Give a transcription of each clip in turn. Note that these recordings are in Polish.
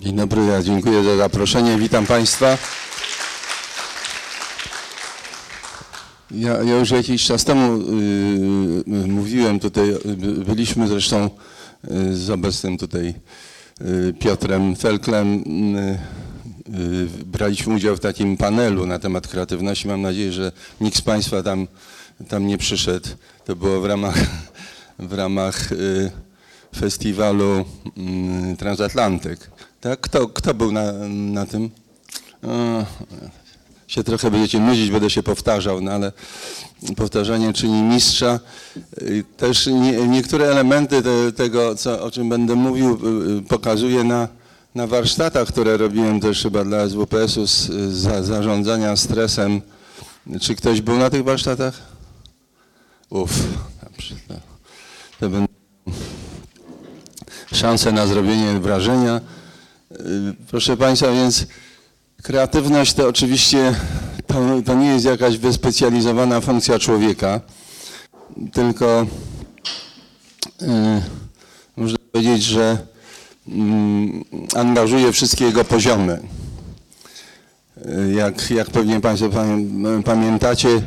Dzień dobry, ja dziękuję za zaproszenie. Witam Państwa. Ja, ja już jakiś czas temu y, y, mówiłem tutaj, y, byliśmy zresztą z obecnym tutaj Piotrem Felklem, braliśmy udział w takim panelu na temat kreatywności. Mam nadzieję, że nikt z Państwa tam, tam nie przyszedł. To było w ramach, w ramach festiwalu mm, Transatlantyk. Tak? Kto, kto był na, na tym? O, się trochę będziecie nudzić, będę się powtarzał, no ale powtarzanie czyni mistrza. Y, Też nie, niektóre elementy te, tego, co, o czym będę mówił, y, pokazuję na, na warsztatach, które robiłem też chyba dla SWPS-u z, z za, zarządzania stresem. Czy ktoś był na tych warsztatach? Uff. To, to będą szanse na zrobienie wrażenia. Y, Proszę Państwa, więc kreatywność to oczywiście to, to nie jest jakaś wyspecjalizowana funkcja człowieka, tylko y, można powiedzieć, że mm, angażuje wszystkie jego poziomy. Y, Jak, jak pewnie Państwo pamię- pamiętacie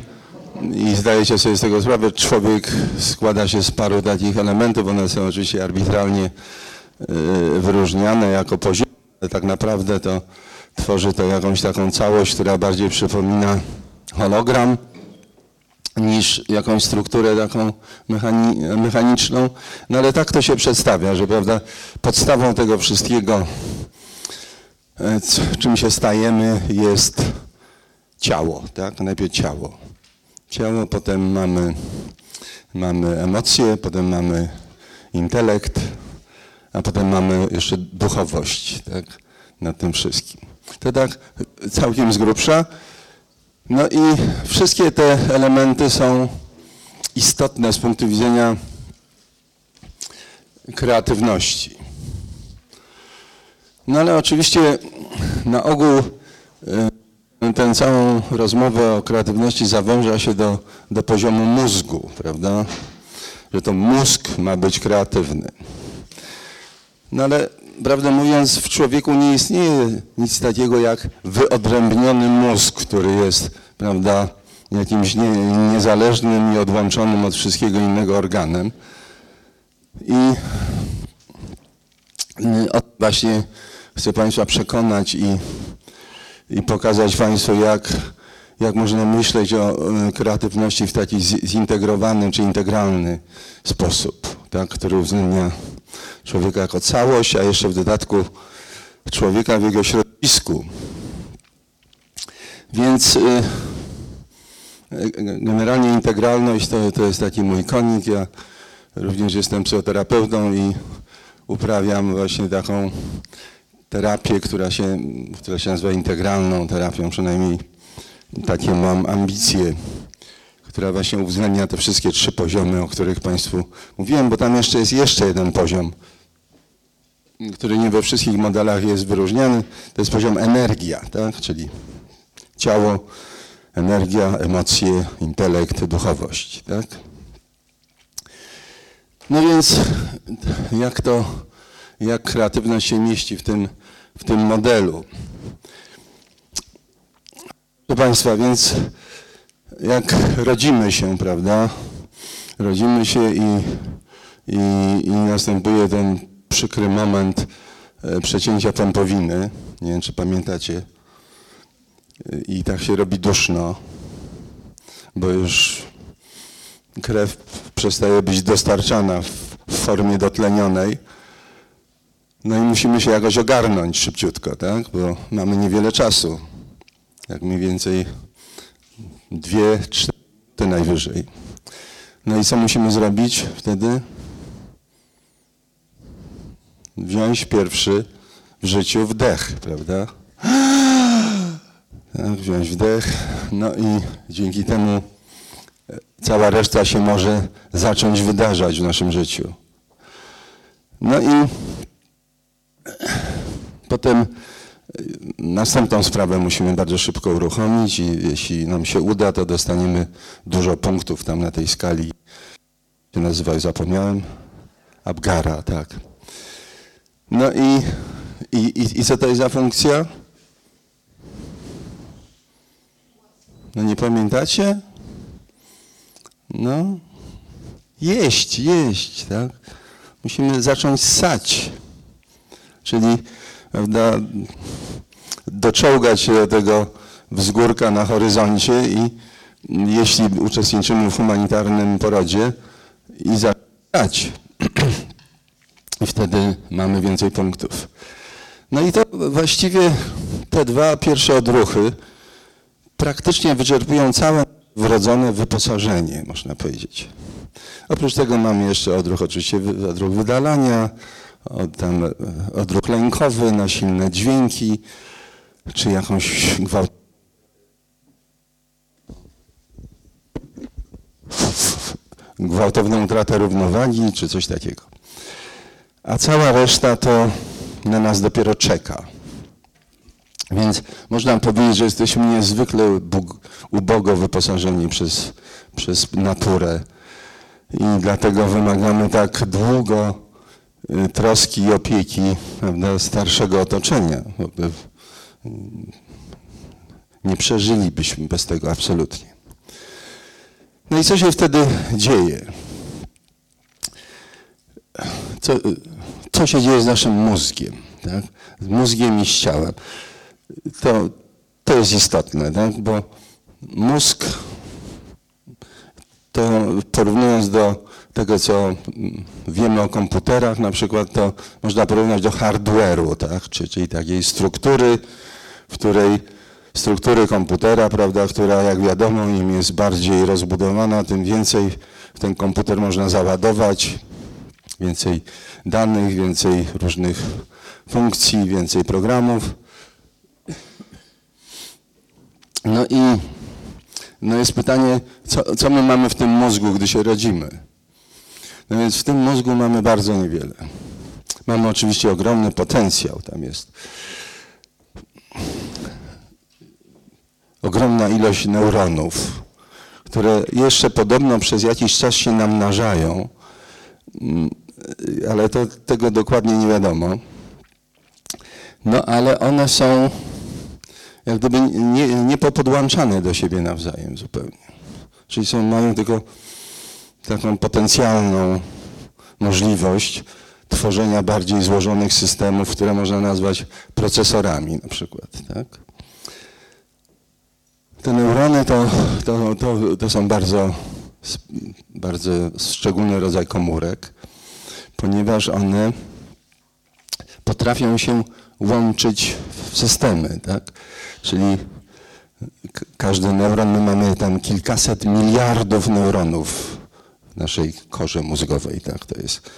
i zdajecie sobie z tego sprawę, człowiek składa się z paru takich elementów, one są oczywiście arbitralnie y, wyróżniane jako poziomy, ale tak naprawdę to tworzy to jakąś taką całość, która bardziej przypomina hologram niż jakąś strukturę taką mechani- mechaniczną. No ale tak to się przedstawia, że prawda, podstawą tego wszystkiego, e, czym się stajemy, jest ciało, tak? Najpierw ciało. Ciało, potem mamy, mamy emocje, potem mamy intelekt, a potem mamy jeszcze duchowość, tak? Nad tym wszystkim. To tak całkiem z grubsza. No i wszystkie te elementy są istotne z punktu widzenia kreatywności. No ale oczywiście na ogół y, tę całą rozmowę o kreatywności zawęża się do, do poziomu mózgu, prawda? Że to mózg ma być kreatywny. No ale prawdę mówiąc, w człowieku nie istnieje nic takiego jak wyodrębniony mózg, który jest, prawda, jakimś nie, niezależnym i odłączonym od wszystkiego innego organem. I y, właśnie chcę Państwa przekonać i, i pokazać Państwu, jak, jak można myśleć o y, kreatywności w taki zi- zintegrowany czy integralny sposób, tak, który uwzględnia człowieka jako całość, a jeszcze w dodatku człowieka w jego środowisku. Więc y, generalnie integralność to, to jest taki mój konik. Ja również jestem psychoterapeutą i uprawiam właśnie taką terapię, która się, która się nazywa integralną terapią, przynajmniej takie mam ambicje, która właśnie uwzględnia te wszystkie trzy poziomy, o których Państwu mówiłem, bo tam jeszcze jest jeszcze jeden poziom, który nie we wszystkich modelach jest wyróżniany, to jest poziom energia, tak? czyli ciało, energia, emocje, intelekt, duchowość. Tak? No więc jak to, jak kreatywność się mieści w tym, w tym modelu? Proszę Państwa, więc jak rodzimy się, prawda? Rodzimy się i, i, i następuje ten przykry moment e, przecięcia pępowiny. Nie wiem, czy pamiętacie. I tak się robi duszno, bo już krew przestaje być dostarczana w formie dotlenionej. No i musimy się jakoś ogarnąć szybciutko, tak? Bo mamy niewiele czasu. Jak mniej więcej dwie, cztery najwyżej. No i co musimy zrobić wtedy? Wziąć pierwszy w życiu wdech, prawda? Tak, wziąć wdech, no i dzięki temu e, cała reszta się może zacząć wydarzać w naszym życiu. No i potem Następną sprawę musimy bardzo szybko uruchomić i jeśli nam się uda, to dostaniemy dużo punktów tam na tej skali. się nazywa, zapomniałem? Abgara, tak. No i I, i, I co to jest za funkcja? No nie pamiętacie? No, jeść, jeść, tak? Musimy zacząć ssać. Czyli, prawda, doczołgać się do tego wzgórka na horyzoncie i jeśli uczestniczymy w humanitarnym porodzie i zacząć. I wtedy mamy więcej punktów. No i to właściwie te dwa pierwsze odruchy praktycznie wyczerpują całe wrodzone wyposażenie, można powiedzieć. Oprócz tego mamy jeszcze odruch, oczywiście odruch wydalania, tam odruch lękowy na silne dźwięki, czy jakąś gwałt... gwałtowną utratę równowagi, czy coś takiego. A cała reszta to na nas dopiero czeka. Więc można powiedzieć, że jesteśmy niezwykle ubogo wyposażeni przez, przez naturę i dlatego wymagamy tak długo troski i opieki prawda, starszego otoczenia. Nie przeżylibyśmy bez tego absolutnie. No i co się wtedy dzieje? Co, co się dzieje z naszym mózgiem? Tak? Z mózgiem i z ciałem to, to jest istotne, tak? bo mózg, to porównując do tego, co wiemy o komputerach, na przykład, to można porównać do hardware'u, tak? czyli takiej struktury, w której struktury komputera, prawda, która jak wiadomo im jest bardziej rozbudowana, tym więcej w ten komputer można załadować, więcej danych, więcej różnych funkcji, więcej programów. No i no jest pytanie, co, co my mamy w tym mózgu, gdy się rodzimy? No więc w tym mózgu mamy bardzo niewiele. Mamy oczywiście ogromny potencjał, tam jest ogromna ilość neuronów, które jeszcze podobno przez jakiś czas się namnażają, mm, ale to, tego dokładnie nie wiadomo. No ale one są jak gdyby nie, nie do siebie nawzajem zupełnie. Czyli są, mają tylko taką potencjalną możliwość tworzenia bardziej złożonych systemów, które można nazwać procesorami na przykład. Tak? Te neurony to, to, to, to są bardzo, bardzo szczególny rodzaj komórek, ponieważ one potrafią się łączyć w systemy, tak? Czyli każdy neuron, my mamy tam kilkaset miliardów neuronów naszej korze mózgowej, tak? To jest,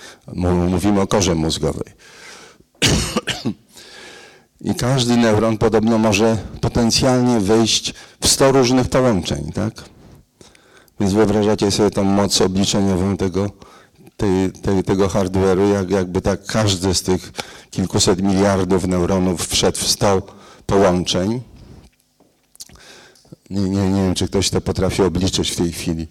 mówimy o korze mózgowej. I każdy neuron podobno może potencjalnie wejść w 100 różnych połączeń, tak? Więc wyobrażacie sobie tą moc obliczeniową tego, tej, tej, tego hardware'u, jak, jakby tak każdy z tych kilkuset miliardów neuronów wszedł w 100 połączeń. Nie, nie, nie wiem, czy ktoś to potrafi obliczyć w tej chwili,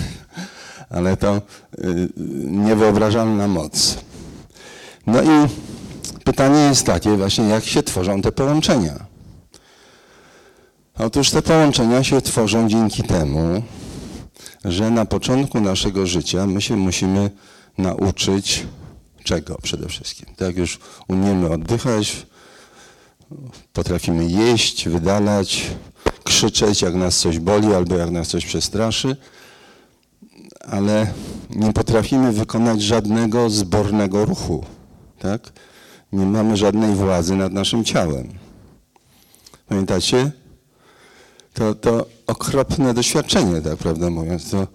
ale to y, niewyobrażalna moc. No i pytanie jest takie właśnie, jak się tworzą te połączenia. Otóż te połączenia się tworzą dzięki temu, że na początku naszego życia my się musimy nauczyć czego przede wszystkim. Tak jak już umiemy oddychać, potrafimy jeść, wydalać, krzyczeć, jak nas coś boli albo jak nas coś przestraszy, ale nie potrafimy wykonać żadnego zbornego ruchu. Tak? Nie mamy żadnej władzy nad naszym ciałem. Pamiętacie? To, to okropne doświadczenie, tak prawdę mówiąc. To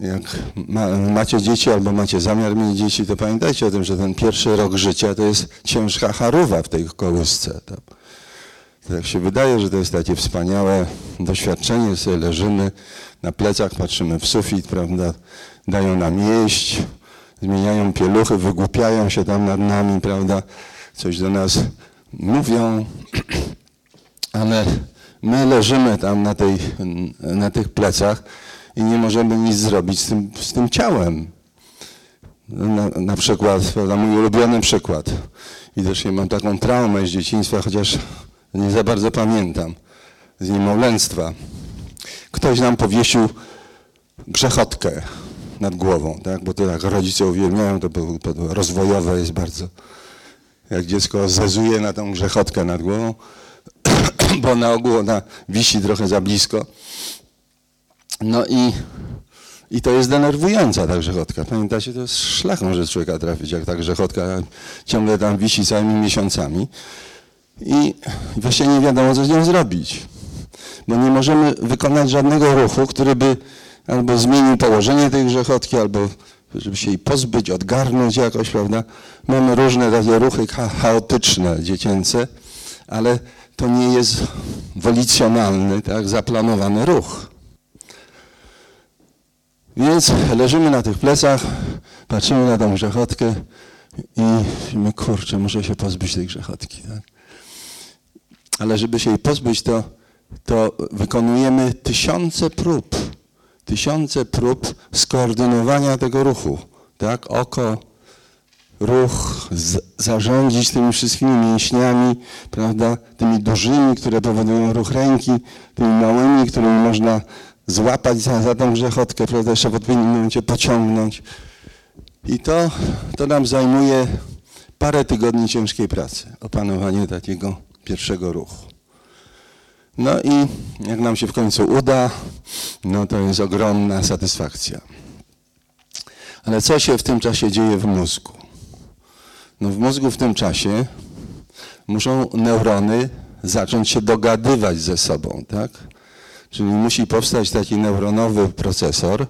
jak ma, macie dzieci albo macie zamiar mieć dzieci, to pamiętajcie o tym, że ten pierwszy rok życia to jest ciężka charuwa w tej kołysce. Tak? To jak się wydaje, że to jest takie wspaniałe doświadczenie, sobie leżymy na plecach, patrzymy w sufit, prawda, dają nam jeść, zmieniają pieluchy, wygłupiają się tam nad nami, prawda, coś do nas mówią, ale my leżymy tam na, tej, na tych plecach i nie możemy nic zrobić z tym, z tym ciałem. Na, na przykład, prawda, mój ulubiony przykład. widocznie mam taką traumę z dzieciństwa, chociaż nie za bardzo pamiętam, z niemowlęctwa. Ktoś nam powiesił grzechotkę nad głową, tak? bo to tak rodzice uwielbiają, to, rozwojowe jest bardzo. Jak dziecko zezuje na tą grzechotkę nad głową, bo na ogół ona wisi trochę za blisko. No i, i to jest denerwująca ta grzechotka. Pamiętacie, to jest szlak może człowieka trafić, jak ta grzechotka ciągle tam wisi całymi miesiącami. I właśnie nie wiadomo, co z nią zrobić. Bo nie możemy wykonać żadnego ruchu, który by albo zmienił położenie tej grzechotki, albo żeby się jej pozbyć, odgarnąć jakoś, prawda? Mamy różne takie ruchy chaotyczne, dziecięce, ale to nie jest wolicjonalny, tak, zaplanowany ruch. Więc leżymy na tych plecach, patrzymy na tą grzechotkę i myślimy, kurczę, muszę się pozbyć tej grzechotki. Tak? Ale żeby się jej pozbyć, to, to wykonujemy tysiące prób, tysiące prób skoordynowania tego ruchu. Tak? Oko, ruch, z, zarządzić tymi wszystkimi mięśniami, prawda? tymi dużymi, które powodują ruch ręki, tymi małymi, którymi można złapać za, za tą grzechotkę, prawda? jeszcze w odpowiednim momencie pociągnąć. I to, to nam zajmuje parę tygodni ciężkiej pracy, opanowanie takiego pierwszego ruchu. No i jak nam się w końcu uda, no to jest ogromna satysfakcja. Ale co się w tym czasie dzieje w mózgu? No w mózgu w tym czasie muszą neurony zacząć się dogadywać ze sobą, tak? Czyli musi powstać taki neuronowy procesor,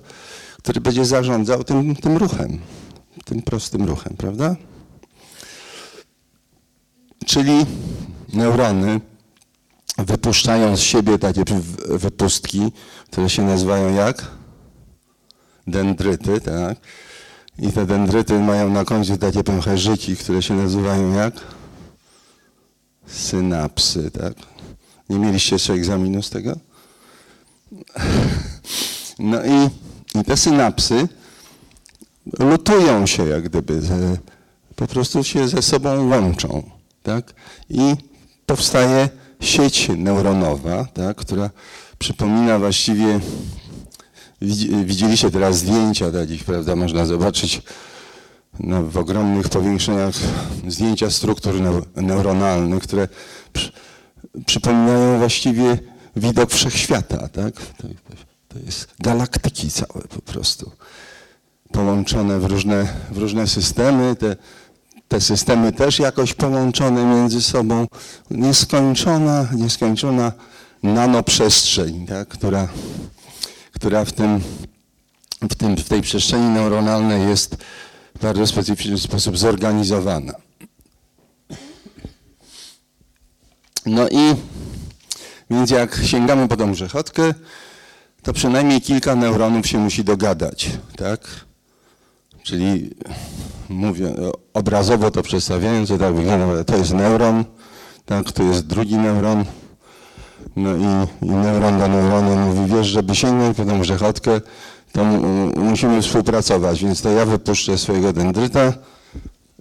który będzie zarządzał tym, tym ruchem, tym prostym ruchem, prawda? Czyli neurony wypuszczają z siebie takie wypustki, które się nazywają jak? Dendryty, tak? I te dendryty mają na końcu takie pęcherzyki, które się nazywają jak? Synapsy, tak? Nie mieliście jeszcze egzaminu z tego? No i, i te synapsy lutują się jak gdyby, po prostu się ze sobą łączą, tak? I powstaje sieć neuronowa, tak, która przypomina właściwie, widzieliście teraz zdjęcia takich, prawda, można zobaczyć no, w ogromnych powiększeniach zdjęcia struktur neuronalnych, które przy, przypominają właściwie widok wszechświata, tak? To, jest galaktyki całe po prostu, połączone w różne, w różne systemy, te te systemy też jakoś połączone między sobą. Nieskończona, nieskończona nanoprzestrzeń, tak, która, która w, tym, w, tym, w tej przestrzeni neuronalnej jest w bardzo specyficzny sposób zorganizowana. No i więc jak sięgamy po tą grzechotkę, to przynajmniej kilka neuronów się musi dogadać, tak? Czyli mówię, obrazowo to przedstawiając, to tak wygląda, to jest neuron, tak, tu jest drugi neuron, no i, i neuron do neuronu mówi, wiesz, żeby sięgnąć po tą grzechotkę, to musimy współpracować, więc to ja wypuszczę swojego dendryta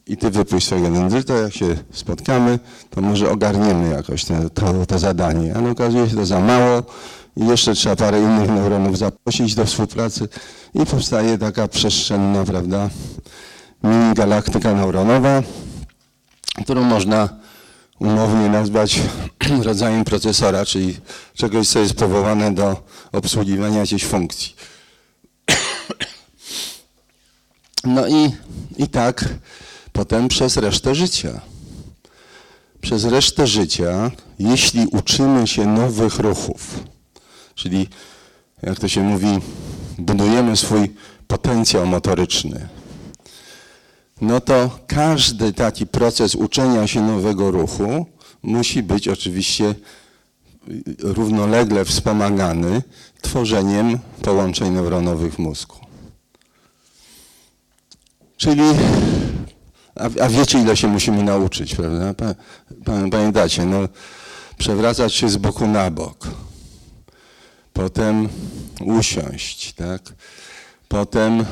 i ty wypuść swojego dendryta, jak się spotkamy, to może ogarniemy jakoś te, to, to zadanie. Ale okazuje się to za mało i jeszcze trzeba parę innych neuronów zaprosić do współpracy i powstaje taka przestrzenna, prawda, mini galaktyka neuronowa, którą można umownie nazwać rodzajem procesora, czyli czegoś, co jest powołane do obsługiwania jakiejś funkcji. No i, i tak potem przez resztę życia. Przez resztę życia, jeśli uczymy się nowych ruchów, czyli jak to się mówi, budujemy swój potencjał motoryczny, no to każdy taki proces uczenia się nowego ruchu musi być oczywiście równolegle wspomagany tworzeniem połączeń neuronowych w mózgu. Czyli, a, a wiecie ile się musimy nauczyć, prawda? Pamiętacie, no, przewracać się z boku na bok, potem usiąść, tak? Potem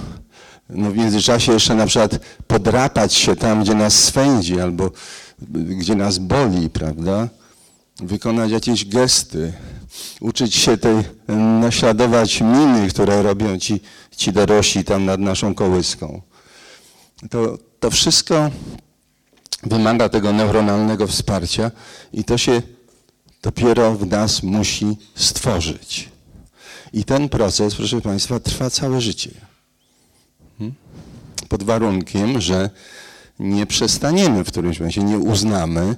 no w międzyczasie jeszcze na przykład podrapać się tam, gdzie nas swędzi albo gdzie nas boli, prawda? Wykonać jakieś gesty, uczyć się tej, naśladować miny, które robią ci, ci dorośli tam nad naszą kołyską. To, to wszystko wymaga tego neuronalnego wsparcia i to się dopiero w nas musi stworzyć. I ten proces, proszę Państwa, trwa całe życie. Pod warunkiem, że nie przestaniemy w którymś momencie, nie uznamy,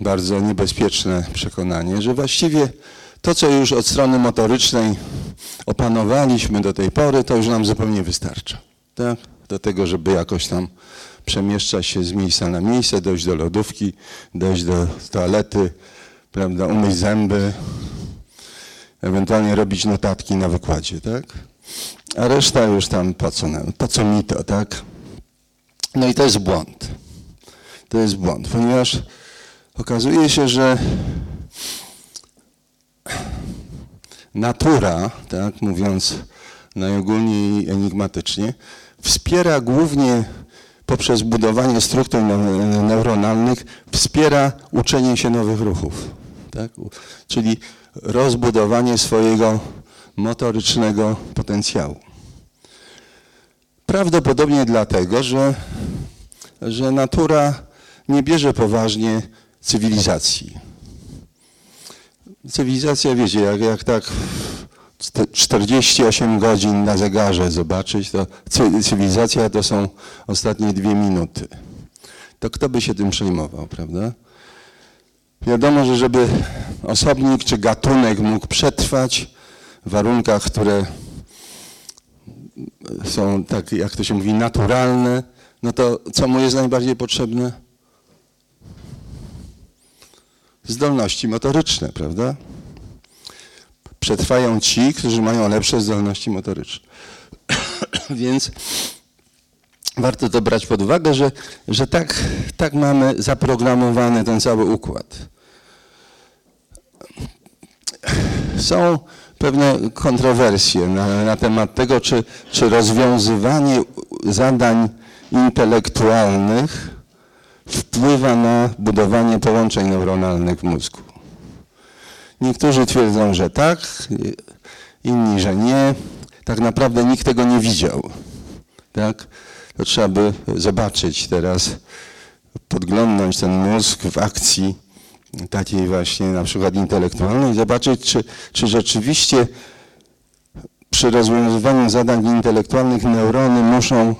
bardzo niebezpieczne przekonanie, że właściwie to, co już od strony motorycznej opanowaliśmy do tej pory, to już nam zupełnie wystarcza. Tak? Do tego, żeby jakoś tam przemieszczać się z miejsca na miejsce, dojść do lodówki, dojść do toalety, prawda, umyć zęby, ewentualnie robić notatki na wykładzie, tak? A reszta już tam to, tak? No i to jest błąd. To jest błąd, ponieważ okazuje się, że natura, tak mówiąc najogólniej enigmatycznie, wspiera głównie poprzez budowanie struktur neuronalnych, wspiera uczenie się nowych ruchów. Tak? Czyli rozbudowanie swojego motorycznego potencjału. Prawdopodobnie dlatego, że, że natura nie bierze poważnie cywilizacji. Cywilizacja, wiecie, jak, jak tak 48 godzin na zegarze zobaczyć, to cywilizacja to są ostatnie dwie minuty. To kto by się tym przejmował, prawda? Wiadomo, że żeby osobnik czy gatunek mógł przetrwać warunkach, które są, tak jak to się mówi, naturalne, no to co mu jest najbardziej potrzebne? Zdolności motoryczne, prawda? Przetrwają ci, którzy mają lepsze zdolności motoryczne. Więc warto to brać pod uwagę, że, że tak, tak mamy zaprogramowany ten cały układ. Są pewne kontrowersje na, na temat tego, czy, czy rozwiązywanie zadań intelektualnych wpływa na budowanie połączeń neuronalnych w mózgu. Niektórzy twierdzą, że tak, inni, że nie. Tak naprawdę nikt tego nie widział. Tak? To trzeba by zobaczyć teraz, podglądnąć ten mózg w akcji takiej właśnie na przykład intelektualnej, zobaczyć, czy, czy rzeczywiście przy rozwiązywaniu zadań intelektualnych neurony muszą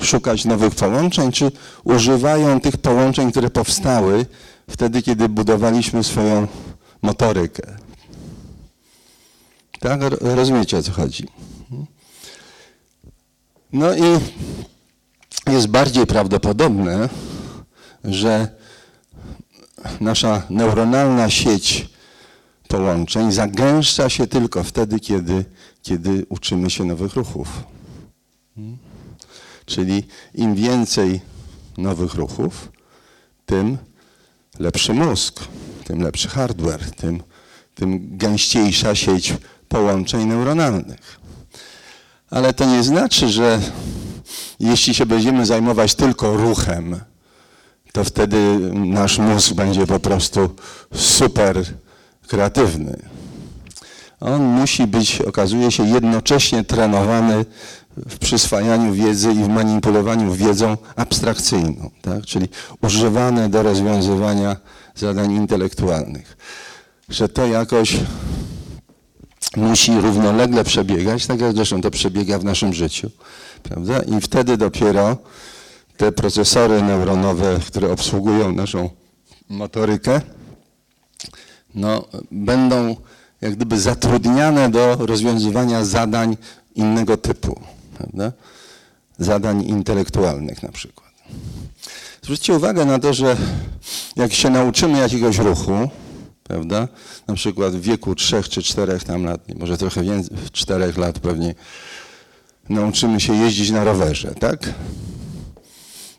szukać nowych połączeń, czy używają tych połączeń, które powstały wtedy, kiedy budowaliśmy swoją motorykę. Tak? Rozumiecie o co chodzi? No i jest bardziej prawdopodobne, że nasza neuronalna sieć połączeń zagęszcza się tylko wtedy, kiedy, kiedy uczymy się nowych ruchów. Czyli im więcej nowych ruchów, tym lepszy mózg, tym lepszy hardware, tym, tym gęściejsza sieć połączeń neuronalnych. Ale to nie znaczy, że jeśli się będziemy zajmować tylko ruchem, to wtedy nasz mózg będzie po prostu super kreatywny. On musi być, okazuje się, jednocześnie trenowany w przyswajaniu wiedzy i w manipulowaniu wiedzą abstrakcyjną, tak? czyli używane do rozwiązywania zadań intelektualnych. Że to jakoś musi równolegle przebiegać, tak jak zresztą to przebiega w naszym życiu. Prawda? I wtedy dopiero te procesory neuronowe, które obsługują naszą motorykę, no, będą jak gdyby zatrudniane do rozwiązywania zadań innego typu, prawda? zadań intelektualnych na przykład. Zwróćcie uwagę na to, że jak się nauczymy jakiegoś ruchu, prawda, na przykład w wieku trzech czy czterech tam lat, może trochę więcej, czterech lat pewnie, nauczymy się jeździć na rowerze, tak?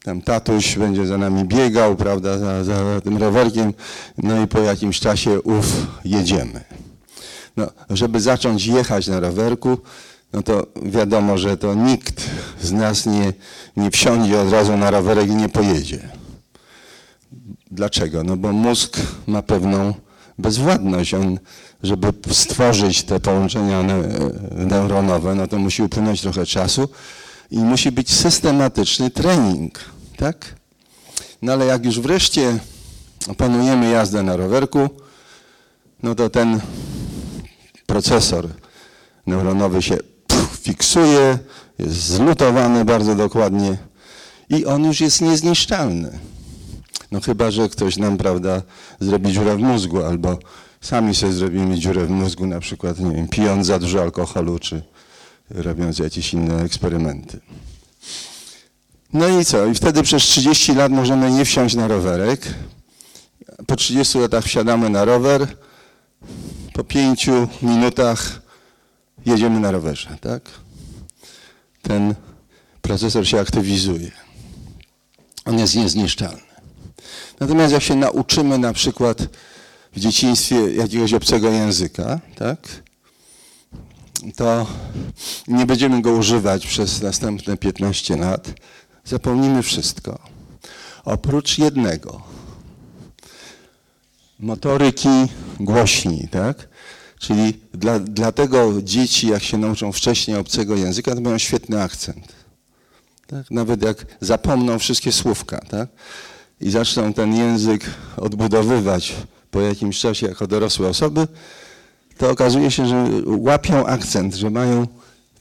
Tam tatuś będzie za nami biegał, prawda, za, za tym rowerkiem, no i po jakimś czasie ów jedziemy. No, żeby zacząć jechać na rowerku, no to wiadomo, że to nikt z nas nie, nie wsiądzie od razu na rowerek i nie pojedzie. Dlaczego? No bo mózg ma pewną bezwładność. On, żeby stworzyć te połączenia ne- neuronowe, no to musi upłynąć trochę czasu i musi być systematyczny trening, tak? No ale jak już wreszcie opanujemy jazdę na rowerku, no to ten procesor neuronowy się fiksuje, jest zlutowany bardzo dokładnie i on już jest niezniszczalny. No chyba, że ktoś nam, prawda, zrobi dziurę w mózgu, albo sami sobie zrobimy dziurę w mózgu, na przykład, nie wiem, pijąc za dużo alkoholu, czy robiąc jakieś inne eksperymenty. No i co? I wtedy przez 30 lat możemy nie wsiąść na rowerek. Po 30 latach wsiadamy na rower. Po 5 minutach jedziemy na rowerze, tak? Ten procesor się aktywizuje. On jest niezniszczalny. Natomiast jak się nauczymy na przykład w dzieciństwie jakiegoś obcego języka, tak? To nie będziemy go używać przez następne 15 lat. Zapomnimy wszystko. Oprócz jednego. Motoryki głośni, tak? Czyli dla, dlatego dzieci, jak się nauczą wcześniej obcego języka, to mają świetny akcent. Tak? Nawet jak zapomną wszystkie słówka, tak? I zaczną ten język odbudowywać po jakimś czasie jako dorosłe osoby, to okazuje się, że łapią akcent, że mają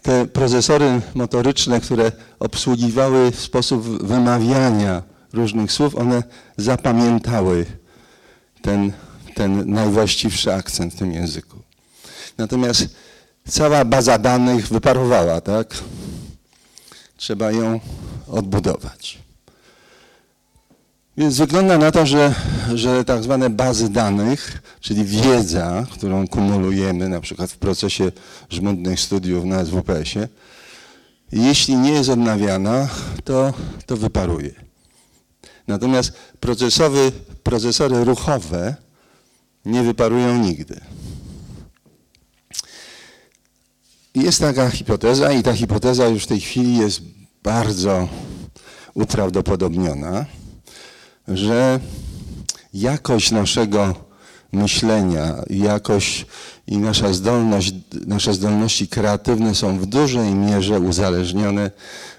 te procesory motoryczne, które obsługiwały sposób wymawiania różnych słów, one zapamiętały ten, ten najwłaściwszy akcent w tym języku. Natomiast cała baza danych wyparowała, tak? Trzeba ją odbudować. Więc wygląda na to, że, że tak zwane bazy danych, czyli wiedza, którą kumulujemy na przykład w procesie żmudnych studiów na SWPS-ie, jeśli nie jest odnawiana, to, to wyparuje. Natomiast procesowy, procesory ruchowe nie wyparują nigdy. Jest taka hipoteza i ta hipoteza już w tej chwili jest bardzo uprawdopodobniona, że jakość naszego myślenia, jakość i nasza zdolność, nasze zdolności kreatywne są w dużej mierze uzależnione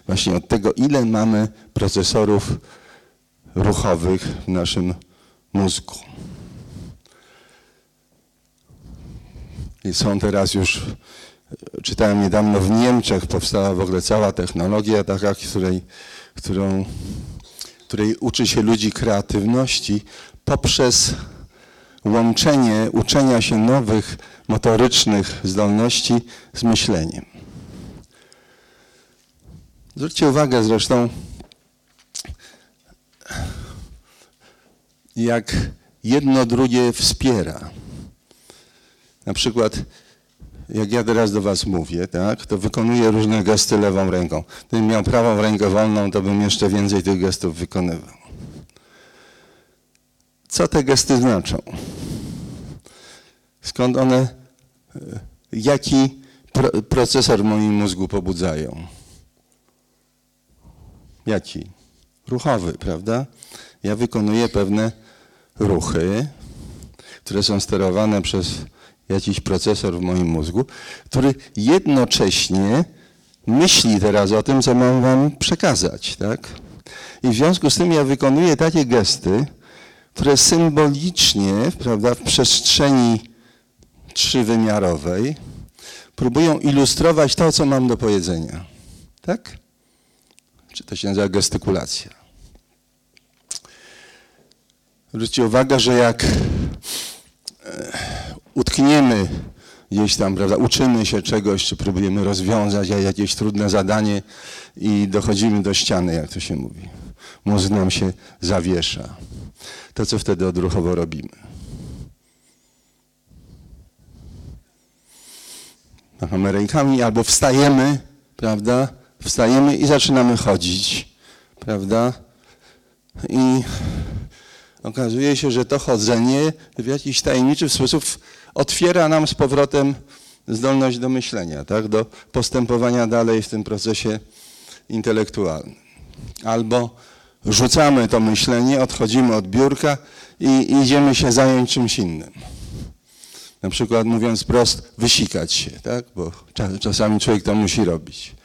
właśnie od tego, ile mamy procesorów ruchowych w naszym mózgu. I są teraz już, czytałem niedawno, w Niemczech powstała w ogóle cała technologia taka, której, którą, której uczy się ludzi kreatywności poprzez łączenie uczenia się nowych motorycznych zdolności z myśleniem. Zwróćcie uwagę zresztą, jak jedno drugie wspiera. Na przykład, jak ja teraz do Was mówię, tak, to wykonuję różne gesty lewą ręką. Gdybym miał prawą rękę wolną, to bym jeszcze więcej tych gestów wykonywał. Co te gesty znaczą? Skąd one, jaki pro, procesor w moim mózgu pobudzają? Jaki? Ruchowy, prawda? Ja wykonuję pewne ruchy, które są sterowane przez jakiś procesor w moim mózgu, który jednocześnie myśli teraz o tym, co mam wam przekazać, tak? I w związku z tym ja wykonuję takie gesty, które symbolicznie, prawda, w przestrzeni trzywymiarowej próbują ilustrować to, co mam do powiedzenia. Tak? Czy to się nazywa gestykulacja? Zwróćcie uwagę, że jak utkniemy gdzieś tam, prawda, uczymy się czegoś, czy próbujemy rozwiązać jakieś trudne zadanie i dochodzimy do ściany, jak to się mówi. Mózg nam się zawiesza. To co wtedy odruchowo robimy? Machamy rękami albo wstajemy, prawda? Wstajemy i zaczynamy chodzić, prawda? I okazuje się, że to chodzenie w jakiś tajemniczy sposób otwiera nam z powrotem zdolność do myślenia, tak? do postępowania dalej w tym procesie intelektualnym. Albo rzucamy to myślenie, odchodzimy od biurka i idziemy się zająć czymś innym. Na przykład mówiąc prost, wysikać się, tak? bo czasami człowiek to musi robić.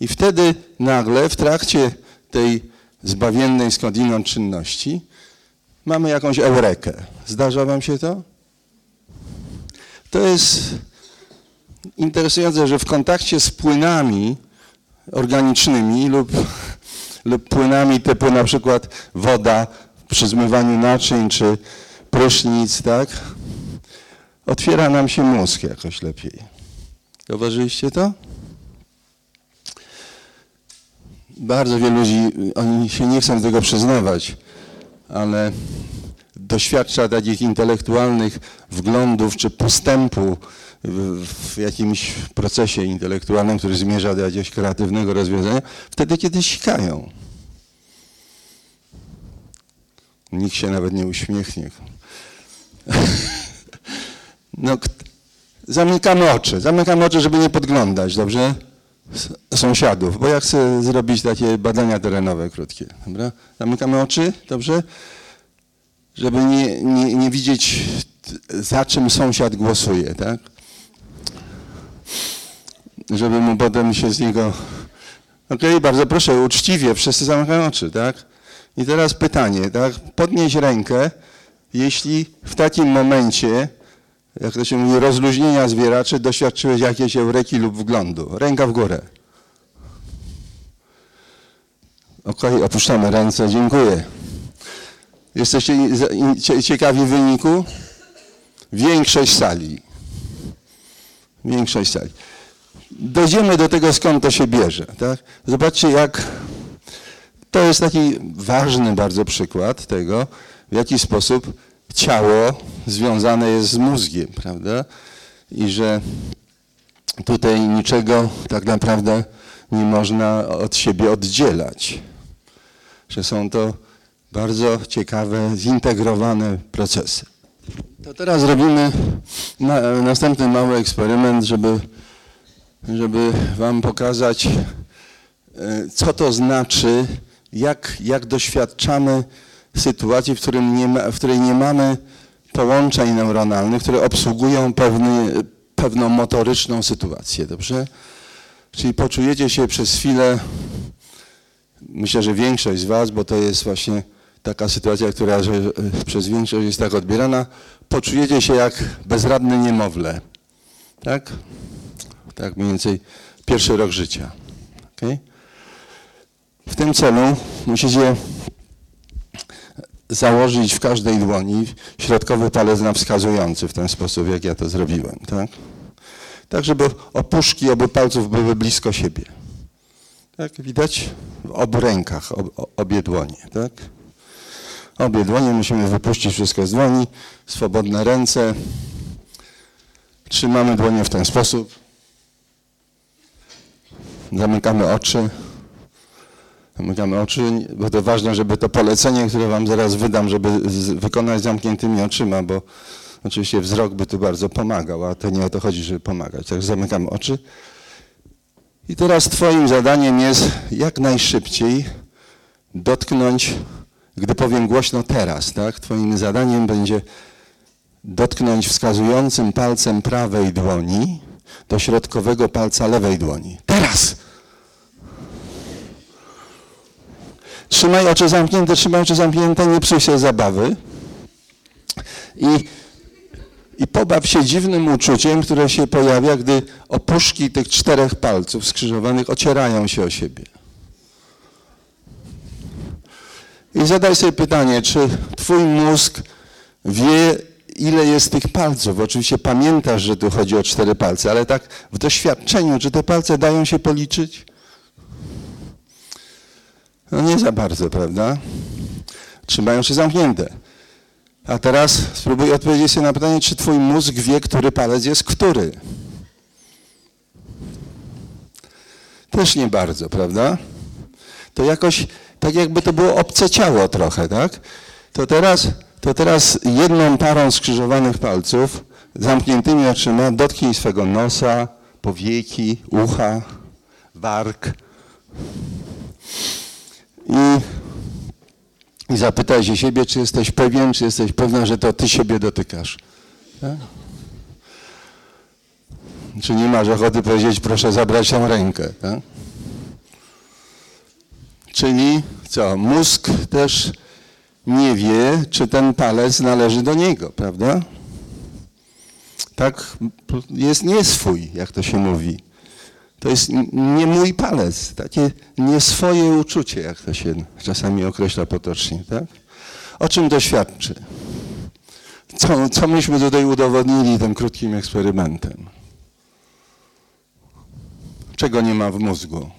I wtedy nagle w trakcie tej zbawiennej skądinąd czynności mamy jakąś eurekę. Zdarza wam się to? To jest interesujące, że w kontakcie z płynami organicznymi lub, lub płynami typu na przykład woda przy zmywaniu naczyń czy prysznic, tak? Otwiera nam się mózg jakoś lepiej. Zauważyliście to? Bardzo wielu ludzi, oni się nie chcą tego przyznawać, ale doświadcza takich intelektualnych wglądów czy postępu w, jakimś procesie intelektualnym, który zmierza do jakiegoś kreatywnego rozwiązania, wtedy, kiedy sikają. Nikt się nawet nie uśmiechnie. No, zamykamy oczy, zamykamy oczy, żeby nie podglądać, dobrze? Sąsiadów, bo ja chcę zrobić takie badania terenowe krótkie, dobra? Zamykamy oczy, dobrze? Żeby nie, nie, nie widzieć, za czym sąsiad głosuje, tak? Żeby mu potem się z niego... Okej, okay, bardzo proszę, uczciwie, wszyscy zamykają oczy, tak? I teraz pytanie, tak? Podnieś rękę, jeśli w takim momencie jak to się mówi, rozluźnienia zwieraczy, doświadczyłeś jakiejś eureki lub wglądu. Ręka w górę. Okej, okay, opuszczamy ręce, dziękuję. Jesteście ciekawi wyniku? Większość sali. Większość sali. Dojdziemy do tego, skąd to się bierze. Tak? Zobaczcie, jak to jest taki ważny bardzo przykład tego, w jaki sposób ciało związane jest z mózgiem, prawda? I że tutaj niczego tak naprawdę nie można od siebie oddzielać. Że są to bardzo ciekawe, zintegrowane procesy. To teraz robimy na, następny mały eksperyment, żeby, żeby Wam pokazać, e, co to znaczy, jak, jak doświadczamy sytuacji, w, którym nie ma, w której nie mamy połączeń neuronalnych, które obsługują pewny, pewną motoryczną sytuację, dobrze? Czyli poczujecie się przez chwilę, myślę, że większość z Was, bo to jest właśnie taka sytuacja, która że, przez większość jest tak odbierana, poczujecie się jak bezradne niemowlę. Tak? Tak mniej więcej pierwszy rok życia. Okay? W tym celu musicie założyć w każdej dłoni środkowy palec na wskazujący w ten sposób, jak ja to zrobiłem. Tak, tak żeby opuszki obu palców były blisko siebie. Tak, widać? W obu rękach, ob, obie dłonie. Tak? Obie dłonie musimy wypuścić wszystko z dłoni, swobodne ręce. Trzymamy dłonie w ten sposób. Zamykamy oczy. Zamykamy oczy, bo to ważne, żeby to polecenie, które wam zaraz wydam, żeby wykonać zamkniętymi oczyma, bo oczywiście wzrok by tu bardzo pomagał, a to nie o to chodzi, żeby pomagać. Także zamykamy oczy. I teraz twoim zadaniem jest jak najszybciej dotknąć, gdy powiem głośno teraz, tak? Twoim zadaniem będzie dotknąć wskazującym palcem prawej dłoni do środkowego palca lewej dłoni. Teraz! Trzymaj oczy zamknięte, trzymaj oczy zamknięte, nie psuj się zabawy. I, I pobaw się dziwnym uczuciem, które się pojawia, gdy opuszki tych czterech palców skrzyżowanych ocierają się o siebie. I zadaj sobie pytanie, czy twój mózg wie, ile jest tych palców? Oczywiście pamiętasz, że tu chodzi o cztery palce, ale tak w doświadczeniu, czy te palce dają się policzyć? No nie za bardzo, prawda? Trzymają się zamknięte. A teraz spróbuj odpowiedzieć sobie na pytanie, czy twój mózg wie, który palec jest który. Też nie bardzo, prawda? To jakoś, tak jakby to było obce ciało trochę, tak? To teraz, to teraz jedną parą skrzyżowanych palców zamkniętymi oczyma dotknij swego nosa, powieki, ucha, warg i, i zapytaj się siebie, czy jesteś pewien, czy jesteś pewna, że to ty siebie dotykasz. Tak? Czy nie masz ochoty powiedzieć, proszę zabrać tą rękę. Tak? Czyli co, mózg też nie wie, czy ten palec należy do niego, prawda? Tak jest nie swój, jak to się mówi. To jest nie mój palec, takie nie swoje uczucie, jak to się czasami określa potocznie, tak? O czym to świadczy? Co, co myśmy tutaj udowodnili tym krótkim eksperymentem? Czego nie ma w mózgu?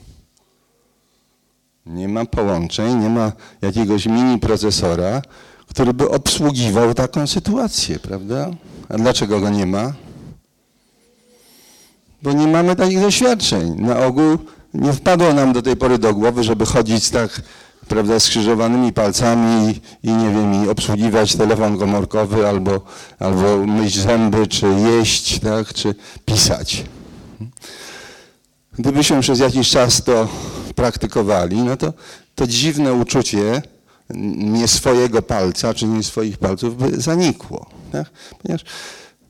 Nie ma połączeń, nie ma jakiegoś mini procesora, który by obsługiwał taką sytuację, prawda? A dlaczego go nie ma? Bo nie mamy takich doświadczeń. Na ogół nie wpadło nam do tej pory do głowy, żeby chodzić tak, prawda, skrzyżowanymi palcami i, nie wiem, i obsługiwać telefon komórkowy albo, albo myć zęby, czy jeść, tak, czy pisać. Gdybyśmy przez jakiś czas to praktykowali, no to to dziwne uczucie nie swojego palca, czy nie swoich palców by zanikło. Tak? Ponieważ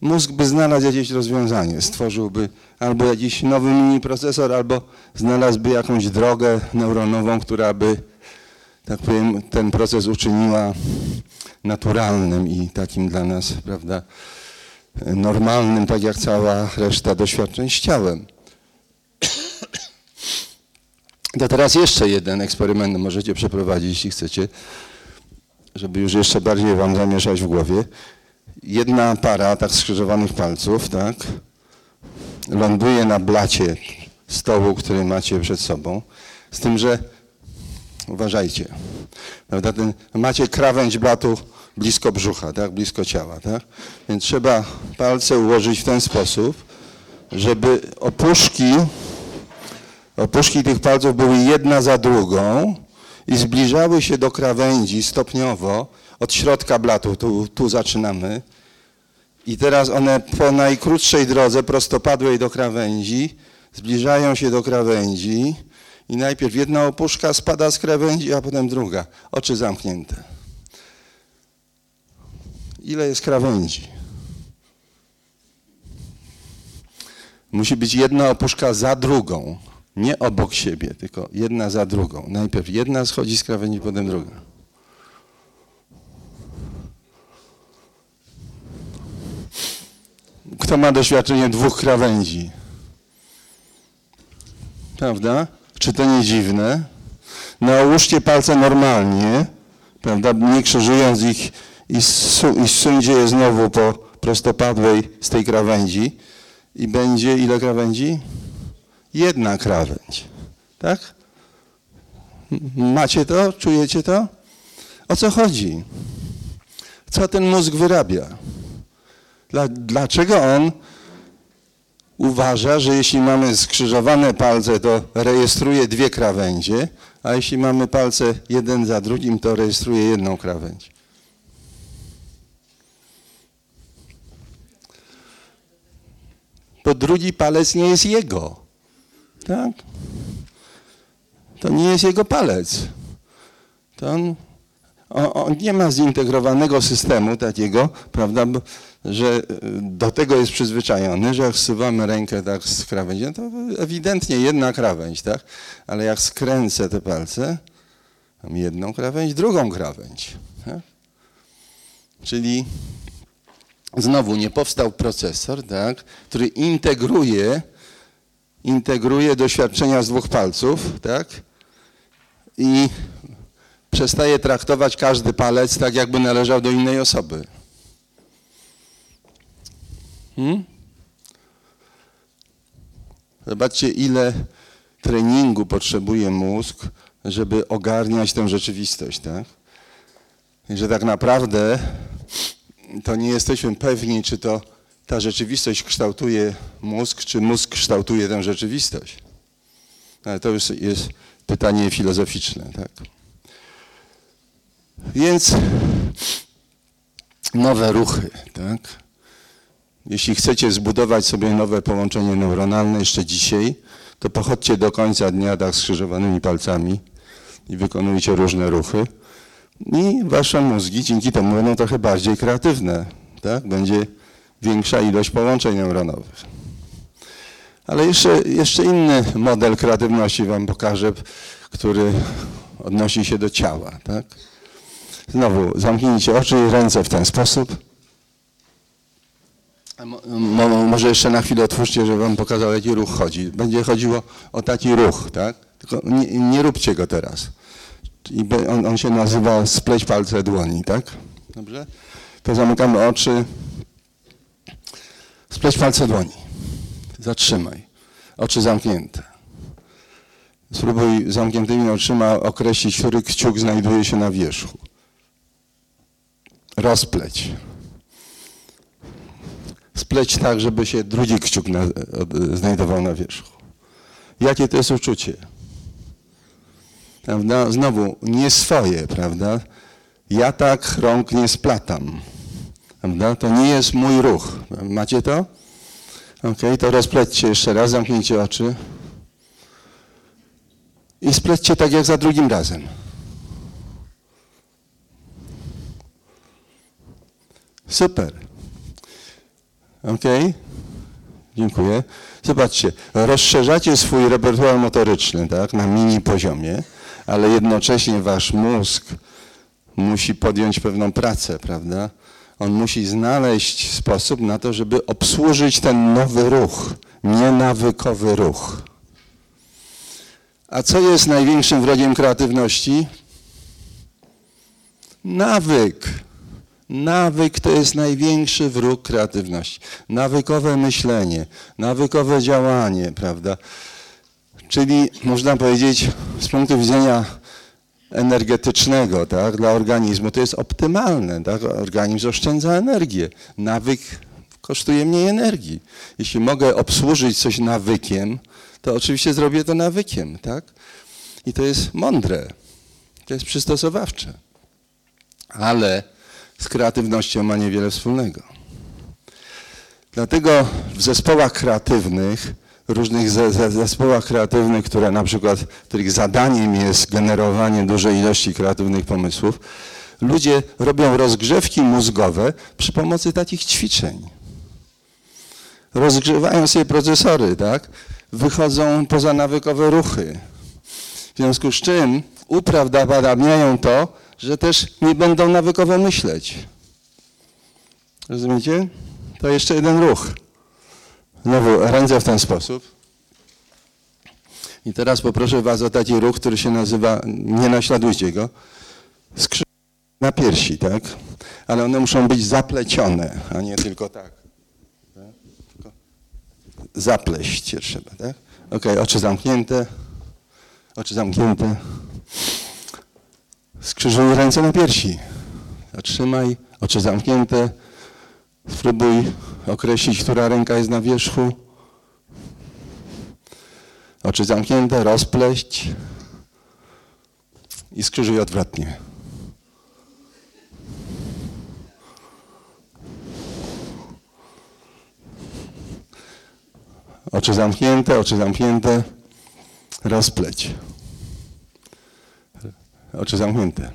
mózg by znalazł jakieś rozwiązanie, stworzyłby albo jakiś nowy mini procesor, albo znalazłby jakąś drogę neuronową, która by, tak powiem, ten proces uczyniła naturalnym i takim dla nas, prawda, normalnym, tak jak cała reszta doświadczeń z ciałem. To teraz jeszcze jeden eksperyment możecie przeprowadzić, jeśli chcecie, żeby już jeszcze bardziej wam zamieszać w głowie. Jedna para tak skrzyżowanych palców, tak, ląduje na blacie stołu, który macie przed sobą, z tym, że uważajcie, prawda, ten, macie krawędź blatu blisko brzucha, tak, blisko ciała, tak, więc trzeba palce ułożyć w ten sposób, żeby opuszki Opuszki tych palców były jedna za drugą i zbliżały się do krawędzi stopniowo od środka blatu. Tu, tu zaczynamy. I teraz one po najkrótszej drodze prostopadłej do krawędzi zbliżają się do krawędzi i najpierw jedna opuszka spada z krawędzi, a potem druga. Oczy zamknięte. Ile jest krawędzi? Musi być jedna opuszka za drugą. Nie obok siebie, tylko jedna za drugą. Najpierw jedna schodzi z krawędzi, potem druga. Kto ma doświadczenie dwóch krawędzi? Prawda? Czy to nie dziwne? Nałóżcie palce normalnie, prawda? Nie krzyżując ich i, su, i je znowu po prostopadłej z tej krawędzi i będzie ile krawędzi? Jedna krawędź. Tak? Macie to? Czujecie to? O co chodzi? Co ten mózg wyrabia? Dlaczego on uważa, że jeśli mamy skrzyżowane palce, to rejestruje dwie krawędzie, a jeśli mamy palce jeden za drugim, to rejestruje jedną krawędź? Bo drugi palec nie jest jego. Tak? To nie jest jego palec. To on, on, on nie ma zintegrowanego systemu takiego, prawda, że do tego jest przyzwyczajony, że jak zsuwamy rękę tak z krawędzi, to ewidentnie jedna krawędź, tak? Ale jak skręcę te palce, mam jedną krawędź, drugą krawędź. Tak? Czyli znowu nie powstał procesor, tak, który integruje integruje doświadczenia z dwóch palców, tak? I przestaje traktować każdy palec tak, jakby należał do innej osoby. Hmm? Zobaczcie, ile treningu potrzebuje mózg, żeby ogarniać tę rzeczywistość, tak? I że tak naprawdę to nie jesteśmy pewni, czy to ta rzeczywistość kształtuje mózg, czy mózg kształtuje tę rzeczywistość? Ale to już jest pytanie filozoficzne, tak? Więc nowe ruchy, tak? Jeśli chcecie zbudować sobie nowe połączenie neuronalne jeszcze dzisiaj, to pochodźcie do końca dnia tak skrzyżowanymi palcami i wykonujcie różne ruchy. I wasze mózgi dzięki temu będą trochę bardziej kreatywne. Tak? Będzie większa ilość połączeń neuronowych. Ale jeszcze, jeszcze inny model kreatywności wam pokażę, który odnosi się do ciała. Tak? Znowu zamknijcie oczy i ręce w ten sposób. Mo, mo, może jeszcze na chwilę otwórzcie, żeby wam pokazał, jaki ruch chodzi. Będzie chodziło o taki ruch, tak? Tylko nie, nie róbcie go teraz. I on, on się nazywa spleć palce dłoni, tak? Dobrze? To zamykamy oczy. Spleć palce dłoni. Zatrzymaj. Oczy zamknięte. Spróbuj zamkniętymi oczyma określić, który kciuk znajduje się na wierzchu. Rozpleć. Spleć tak, żeby się drugi kciuk na, znajdował na wierzchu. Jakie to jest uczucie? Prawda? Znowu, nie swoje, prawda? Ja tak rąk nie splatam. Prawda? To nie jest mój ruch. Macie to? Ok, to rozplećcie jeszcze raz, zamknijcie oczy. I splećcie tak jak za drugim razem. Super. Ok? Dziękuję. Zobaczcie, rozszerzacie swój repertuar motoryczny tak, na mini poziomie, ale jednocześnie wasz mózg musi podjąć pewną pracę, prawda? On musi znaleźć sposób na to, żeby obsłużyć ten nowy ruch, nienawykowy ruch. A co jest największym wrogiem kreatywności? Nawyk. Nawyk to jest największy wróg kreatywności. Nawykowe myślenie, nawykowe działanie, prawda? Czyli można powiedzieć z punktu widzenia energetycznego, tak, dla organizmu to jest optymalne, tak? Organizm oszczędza energię. Nawyk kosztuje mniej energii. Jeśli mogę obsłużyć coś nawykiem, to oczywiście zrobię to nawykiem, tak? I to jest mądre. To jest przystosowawcze. Ale z kreatywnością ma niewiele wspólnego. Dlatego w zespołach kreatywnych, różnych ze, ze, zespołach kreatywnych, które na przykład, których zadaniem jest generowanie dużej ilości kreatywnych pomysłów, ludzie robią rozgrzewki mózgowe przy pomocy takich ćwiczeń. Rozgrzewają sobie procesory, tak? Wychodzą poza nawykowe ruchy. W związku z czym uprawdopodobniają to, że też nie będą nawykowo myśleć. Rozumiecie? To jeszcze jeden ruch. Znowu ręce w ten sposób. I teraz poproszę Was o taki ruch, który się nazywa, nie naśladujcie go, skrzyż na piersi, tak? Ale one muszą być zaplecione, a nie tylko tak. tak? Zapleść je trzeba, tak? Ok, oczy zamknięte, oczy zamknięte. Skrzyżuj ręce na piersi. Zatrzymaj, oczy zamknięte. Spróbuj określić, która ręka jest na wierzchu. Oczy zamknięte, rozpleść i skrzyżuj odwrotnie. Oczy zamknięte, oczy zamknięte, rozpleć. Oczy zamknięte.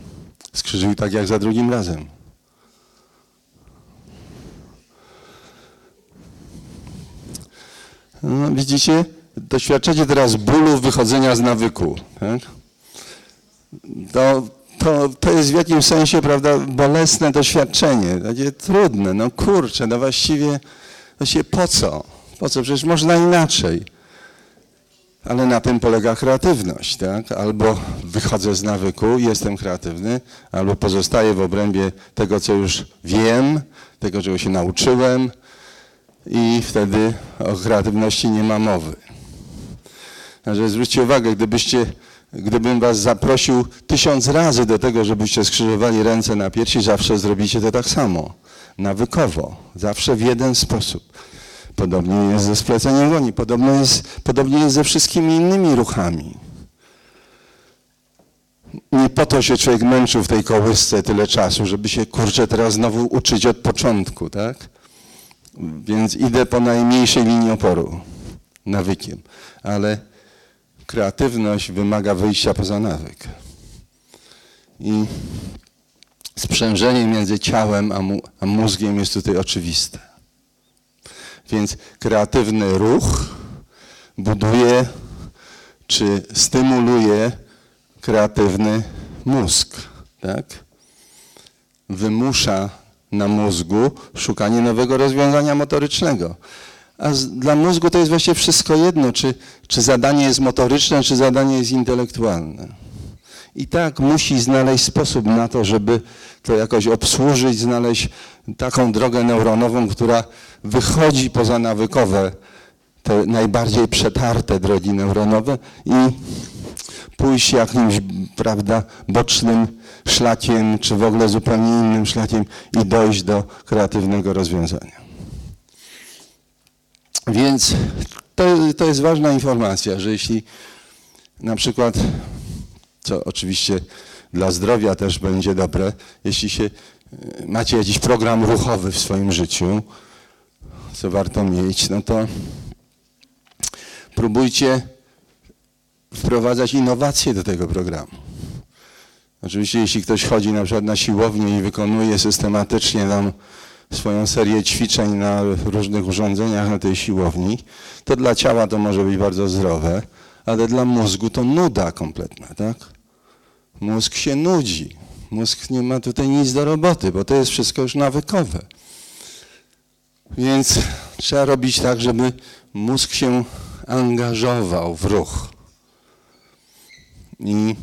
Skrzyżuj tak jak za drugim razem. No, widzicie? Doświadczacie teraz bólu wychodzenia z nawyku. Tak? To, to, to jest w jakimś sensie, prawda, bolesne doświadczenie. Takie trudne. No kurczę, no właściwie, właściwie po co? Po co? Przecież można inaczej. Ale na tym polega kreatywność, tak? Albo wychodzę z nawyku, jestem kreatywny, albo pozostaję w obrębie tego, co już wiem, tego, czego się nauczyłem i wtedy o kreatywności nie ma mowy. Także zwróćcie uwagę, gdybyście, gdybym was zaprosił tysiąc razy do tego, żebyście skrzyżowali ręce na piersi, zawsze zrobicie to tak samo, nawykowo, zawsze w jeden sposób. Podobnie jest ze spleceniem dłoni, podobnie jest, podobnie jest ze wszystkimi innymi ruchami. Nie po to się człowiek męczył w tej kołysce tyle czasu, żeby się, kurczę, teraz znowu uczyć od początku, tak? Więc idę po najmniejszej linii oporu, nawykiem. Ale kreatywność wymaga wyjścia poza nawyk. I sprzężenie między ciałem a, mu, a mózgiem jest tutaj oczywiste. Więc kreatywny ruch buduje czy stymuluje kreatywny mózg. Tak? Wymusza na mózgu szukanie nowego rozwiązania motorycznego. A z, dla mózgu to jest właściwie wszystko jedno, czy, czy zadanie jest motoryczne, czy zadanie jest intelektualne. I tak musi znaleźć sposób na to, żeby to jakoś obsłużyć, znaleźć taką drogę neuronową, która wychodzi poza nawykowe, te najbardziej przetarte drogi neuronowe i pójść jakimś, prawda, bocznym szlakiem, czy w ogóle zupełnie innym szlakiem i dojść do kreatywnego rozwiązania. Więc to, to jest ważna informacja, że jeśli na przykład, co oczywiście dla zdrowia też będzie dobre, jeśli się macie jakiś program ruchowy w swoim życiu, co warto mieć, no to próbujcie wprowadzać innowacje do tego programu. Oczywiście jeśli ktoś chodzi na przykład na siłownię i wykonuje systematycznie tam swoją serię ćwiczeń na różnych urządzeniach na tej siłowni, to dla ciała to może być bardzo zdrowe, ale dla mózgu to nuda kompletna, tak? Mózg się nudzi. Mózg nie ma tutaj nic do roboty, bo to jest wszystko już nawykowe. Więc trzeba robić tak, żeby mózg się angażował w ruch i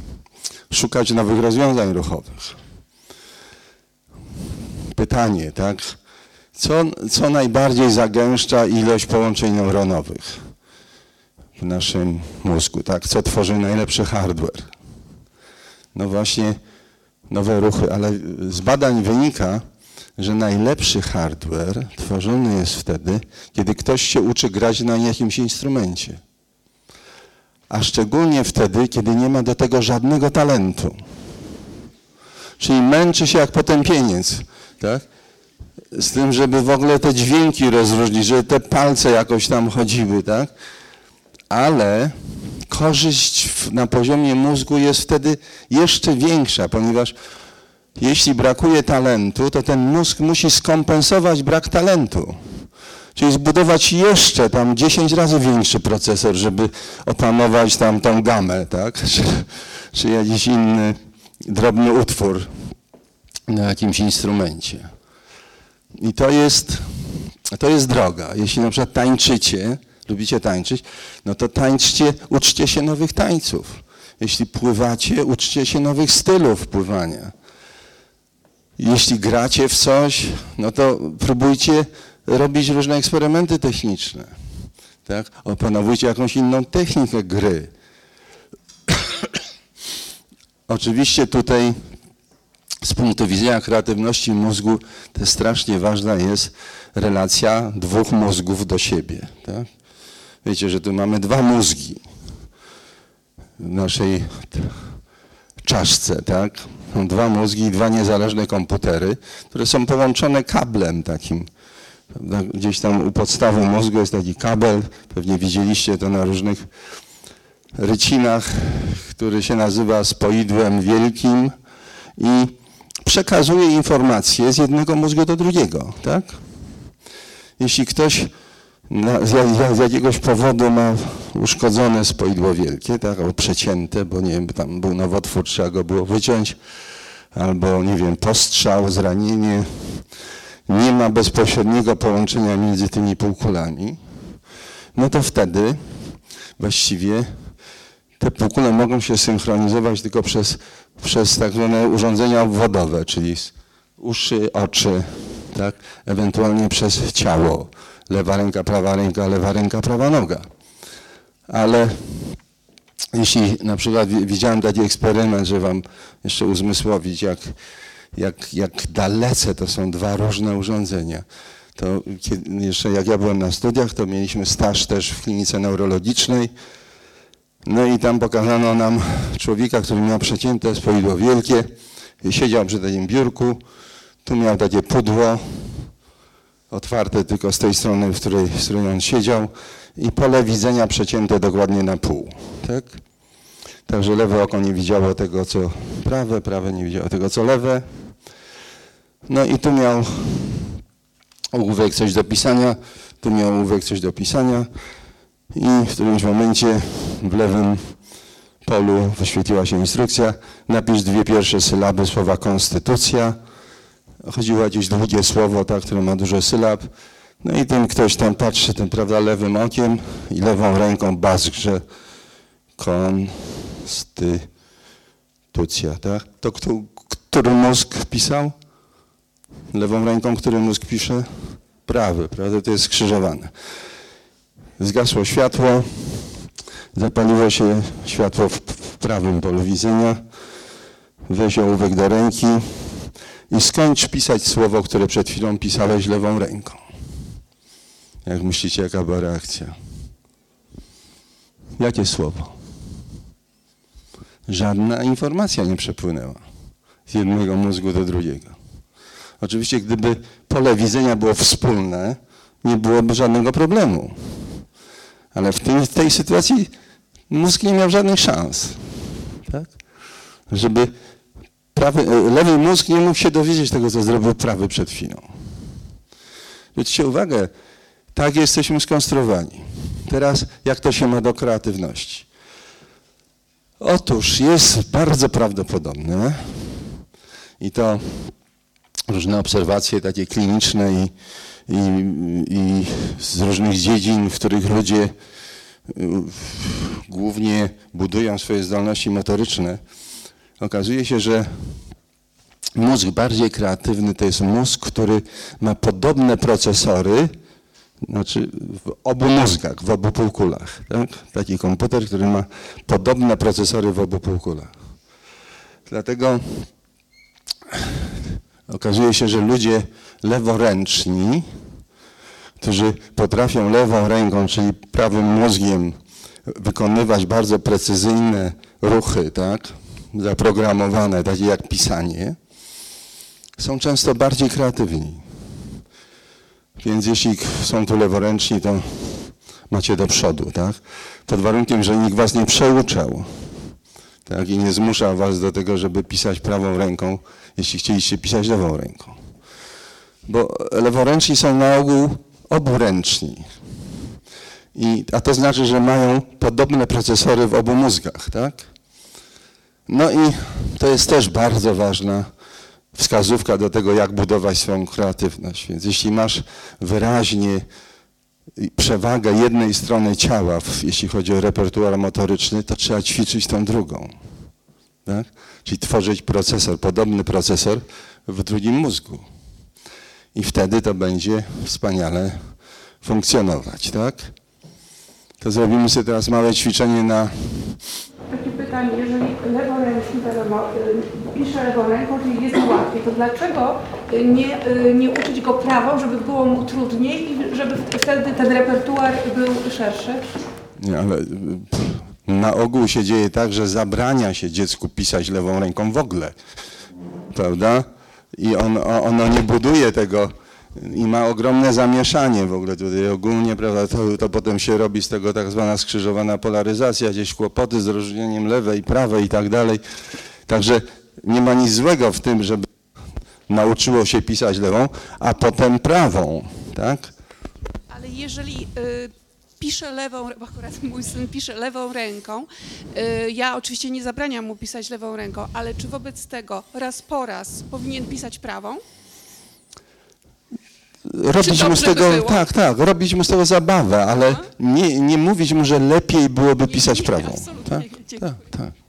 szukać nowych rozwiązań ruchowych. Pytanie, tak? Co, co najbardziej zagęszcza ilość połączeń neuronowych w naszym mózgu, tak? Co tworzy najlepszy hardware? No właśnie nowe ruchy, ale z badań wynika, że najlepszy hardware tworzony jest wtedy, kiedy ktoś się uczy grać na jakimś instrumencie a szczególnie wtedy, kiedy nie ma do tego żadnego talentu. Czyli męczy się jak potępieniec, tak? Z tym, żeby w ogóle te dźwięki rozróżnić, żeby te palce jakoś tam chodziły, tak? Ale korzyść na poziomie mózgu jest wtedy jeszcze większa, ponieważ jeśli brakuje talentu, to ten mózg musi skompensować brak talentu. Czyli zbudować jeszcze tam 10 razy większy procesor, żeby opanować tam tą gamę, tak? Czy, czy jakiś inny drobny utwór na jakimś instrumencie. I to jest, to jest droga. Jeśli na przykład tańczycie, lubicie tańczyć, no to tańczcie, uczcie się nowych tańców. Jeśli pływacie, uczcie się nowych stylów pływania. Jeśli gracie w coś, no to próbujcie robić różne eksperymenty techniczne. Tak? Opanowujcie jakąś inną technikę gry. Oczywiście tutaj z punktu widzenia kreatywności mózgu to strasznie ważna jest relacja dwóch mózgów do siebie. Tak? Wiecie, że tu mamy dwa mózgi w naszej czaszce, tak? Dwa mózgi i dwa niezależne komputery, które są połączone kablem takim Gdzieś tam u podstawy mózgu jest taki kabel, pewnie widzieliście to na różnych rycinach, który się nazywa spoidłem wielkim i przekazuje informacje z jednego mózgu do drugiego, tak? Jeśli ktoś na, z, z, jakiegoś powodu ma uszkodzone spoidło wielkie, tak, albo przecięte, bo nie wiem, tam był nowotwór, trzeba go było wyciąć, albo nie wiem, postrzał, zranienie, nie ma bezpośredniego połączenia między tymi półkulami, no to wtedy właściwie te półkule mogą się synchronizować tylko przez, przez tak zwane urządzenia obwodowe, czyli uszy, oczy, tak? ewentualnie przez ciało. Lewa ręka, prawa ręka, lewa ręka, prawa noga. Ale jeśli na przykład widziałem taki eksperyment, że wam jeszcze uzmysłowić, jak jak, jak dalece to są dwa różne urządzenia. To kiedy, jeszcze jak ja byłem na studiach, to mieliśmy staż też w klinice neurologicznej. No i tam pokazano nam człowieka, który miał przecięte spoidło wielkie. Siedział przy takim biurku, tu miał takie pudło otwarte tylko z tej strony, w której, z której on siedział i pole widzenia przecięte dokładnie na pół. Tak? Także lewe oko nie widziało tego, co prawe, prawe nie widziało tego, co lewe. No i tu miał ołówek coś do pisania, tu miał ołówek coś do pisania i w którymś momencie w lewym polu wyświetliła się instrukcja, napisz dwie pierwsze sylaby słowa konstytucja. Chodziło o jakieś długie słowo, tak, które ma dużo sylab. No i ten ktoś tam patrzy, tym, prawda, lewym okiem i lewą ręką bazgrze konstytucja, tak? To kto, który mózg pisał? Lewą ręką, który mózg pisze? Prawy, prawda? To jest skrzyżowane. Zgasło światło, zapaliło się światło w, prawym polu widzenia. Weź ołówek do ręki i skończ pisać słowo, które przed chwilą pisałeś lewą ręką. Jak myślicie, jaka była reakcja? Jakie słowo? Żadna informacja nie przepłynęła z jednego mózgu do drugiego. Oczywiście, gdyby pole widzenia było wspólne, nie byłoby żadnego problemu. Ale w tej, w tej sytuacji mózg nie miał żadnych szans. Tak? Żeby prawy, lewy mózg nie mógł się dowiedzieć tego, co zrobił prawy przed chwilą. Zwróćcie uwagę, tak jesteśmy skonstruowani. Teraz jak to się ma do kreatywności? Otóż jest bardzo prawdopodobne i to różne obserwacje takie kliniczne i, i, i z różnych dziedzin, w których ludzie y, głównie budują swoje zdolności motoryczne, okazuje się, że mózg bardziej kreatywny to jest mózg, który ma podobne procesory, znaczy w obu mózgach, w obu półkulach. Tak? Taki komputer, który ma podobne procesory w obu półkulach. Dlatego okazuje się, że ludzie leworęczni, którzy potrafią lewą ręką, czyli prawym mózgiem wykonywać bardzo precyzyjne ruchy, tak, zaprogramowane, takie jak pisanie, są często bardziej kreatywni. Więc jeśli są tu leworęczni, to macie do przodu, tak? Pod warunkiem, że nikt was nie przeuczał, tak? I nie zmusza was do tego, żeby pisać prawą ręką, jeśli chcieliście pisać lewą ręką. Bo leworęczni są na ogół oburęczni. I, a to znaczy, że mają podobne procesory w obu mózgach, tak? No i to jest też bardzo ważna wskazówka do tego, jak budować swoją kreatywność. Więc jeśli masz wyraźnie przewagę jednej strony ciała, jeśli chodzi o repertuar motoryczny, to trzeba ćwiczyć tą drugą. Tak? Czyli tworzyć procesor, podobny procesor w drugim mózgu. I wtedy to będzie wspaniale funkcjonować. Tak? To zrobimy sobie teraz małe ćwiczenie na Takie pytanie, jeżeli leworęczny pisze lewą ręką, czyli jest łatwiej, to dlaczego nie, y, nie uczyć go prawą, żeby było mu trudniej i żeby wtedy ten repertuar był szerszy? Nie, ale y, na ogół się dzieje tak, że zabrania się dziecku pisać lewą ręką w ogóle. Prawda? I on, ono nie buduje tego i ma ogromne zamieszanie w ogóle tutaj ogólnie, prawda? To, to potem się robi z tego tak zwana skrzyżowana polaryzacja, gdzieś kłopoty z rozróżnieniem lewej, prawej i tak dalej. Także nie ma nic złego w tym, żeby nauczyło się pisać lewą, a potem prawą, tak? Ale jeżeli y, pisze lewą, bo akurat mój syn pisze lewą ręką, y, ja oczywiście nie zabraniam mu pisać lewą ręką, ale czy wobec tego raz po raz powinien pisać prawą? robić mu z by tego, było? tak, tak, robić mu z tego zabawę, ale nie, nie mówić mu, że lepiej byłoby pisać nie, prawą. absolutnie, Tak, dziękuję. tak, tak.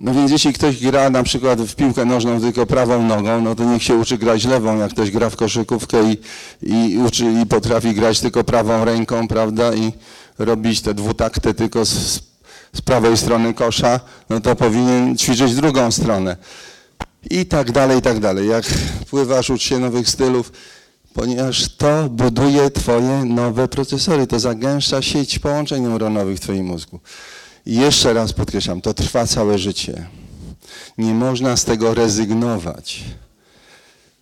No więc jeśli ktoś gra na przykład w piłkę nożną tylko prawą nogą, no to niech się uczy grać lewą, jak ktoś gra w koszykówkę i, i uczy i potrafi grać tylko prawą ręką, prawda, i robić te dwutakty tylko z, z prawej strony kosza, no to powinien ćwiczyć drugą stronę. I tak dalej, i tak dalej. Jak pływasz, ucz się nowych stylów, ponieważ to buduje twoje nowe procesory, to zagęszcza sieć połączeń neuronowych w twoim mózgu. I jeszcze raz podkreślam, to trwa całe życie. Nie można z tego rezygnować.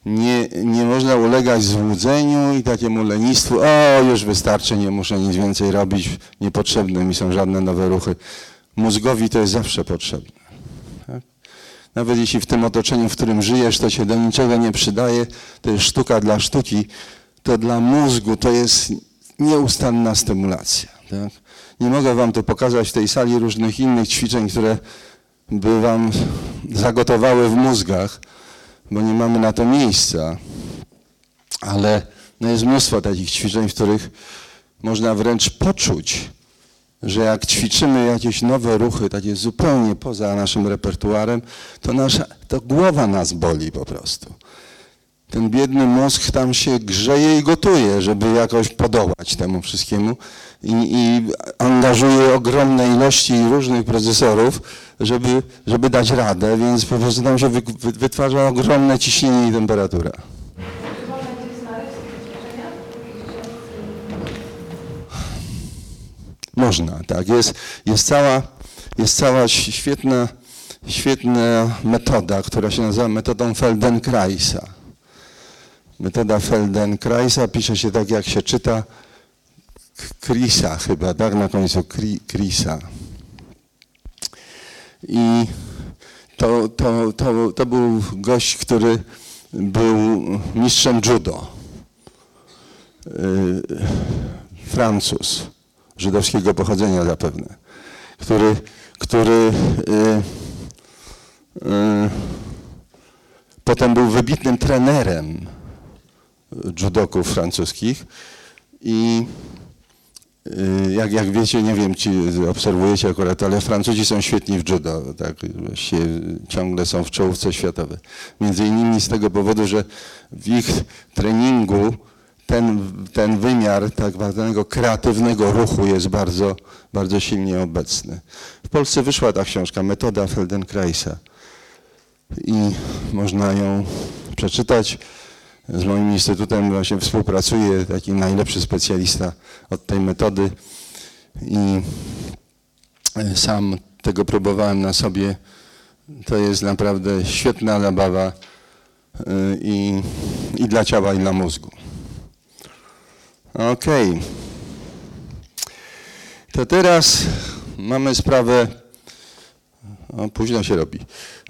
nie, nie można ulegać złudzeniu i takiemu lenistwu, o już wystarczy, nie muszę nic więcej robić, niepotrzebne mi są żadne nowe ruchy. Mózgowi to jest zawsze potrzebne. Tak? Nawet jeśli w tym otoczeniu, w którym żyjesz, to się do niczego nie przydaje, to jest sztuka dla sztuki, to dla mózgu to jest nieustanna stymulacja. Tak? Nie mogę wam tu pokazać w tej sali różnych innych ćwiczeń, które by wam zagotowały w mózgach, bo nie mamy na to miejsca. Ale no jest mnóstwo takich ćwiczeń, w których można wręcz poczuć, że jak ćwiczymy jakieś nowe ruchy, takie zupełnie poza naszym repertuarem, to, nasza, to głowa nas boli po prostu. Ten biedny mózg tam się grzeje i gotuje, żeby jakoś podołać temu wszystkiemu i, i angażuje ogromne ilości różnych procesorów, żeby, żeby dać radę, więc po prostu tam się wy, wy, wytwarza ogromne ciśnienie i temperatura. Można, tak. Jest, jest, cała, jest cała świetna, świetna metoda, która się nazywa metodą Feldenkraisa. Metoda Feldenkraisa pisze się tak, jak się czyta Krisa chyba, tak na końcu Kri, Krisa. I to, to, to, to był gość, który był mistrzem judo. Yy, Francuz, żydowskiego pochodzenia zapewne, który, który yy, yy, potem był wybitnym trenerem judoków francuskich i y, jak, jak wiecie, nie wiem, czy obserwujecie akurat, ale Francuzi są świetni w judo, tak, właściwie ciągle są w czołówce światowej. Między innymi z tego powodu, że w ich treningu ten, ten wymiar tak zwanego kreatywnego ruchu jest bardzo, bardzo silnie obecny. W Polsce wyszła ta książka, Metoda Feldenkraisa i można ją przeczytać. Z moim instytutem właśnie współpracuje taki najlepszy specjalista od tej metody i e, sam tego próbowałem na sobie. To jest naprawdę świetna zabawa y, i, i dla ciała, i dla mózgu. Okej. To teraz mamy sprawę, o, późno się robi,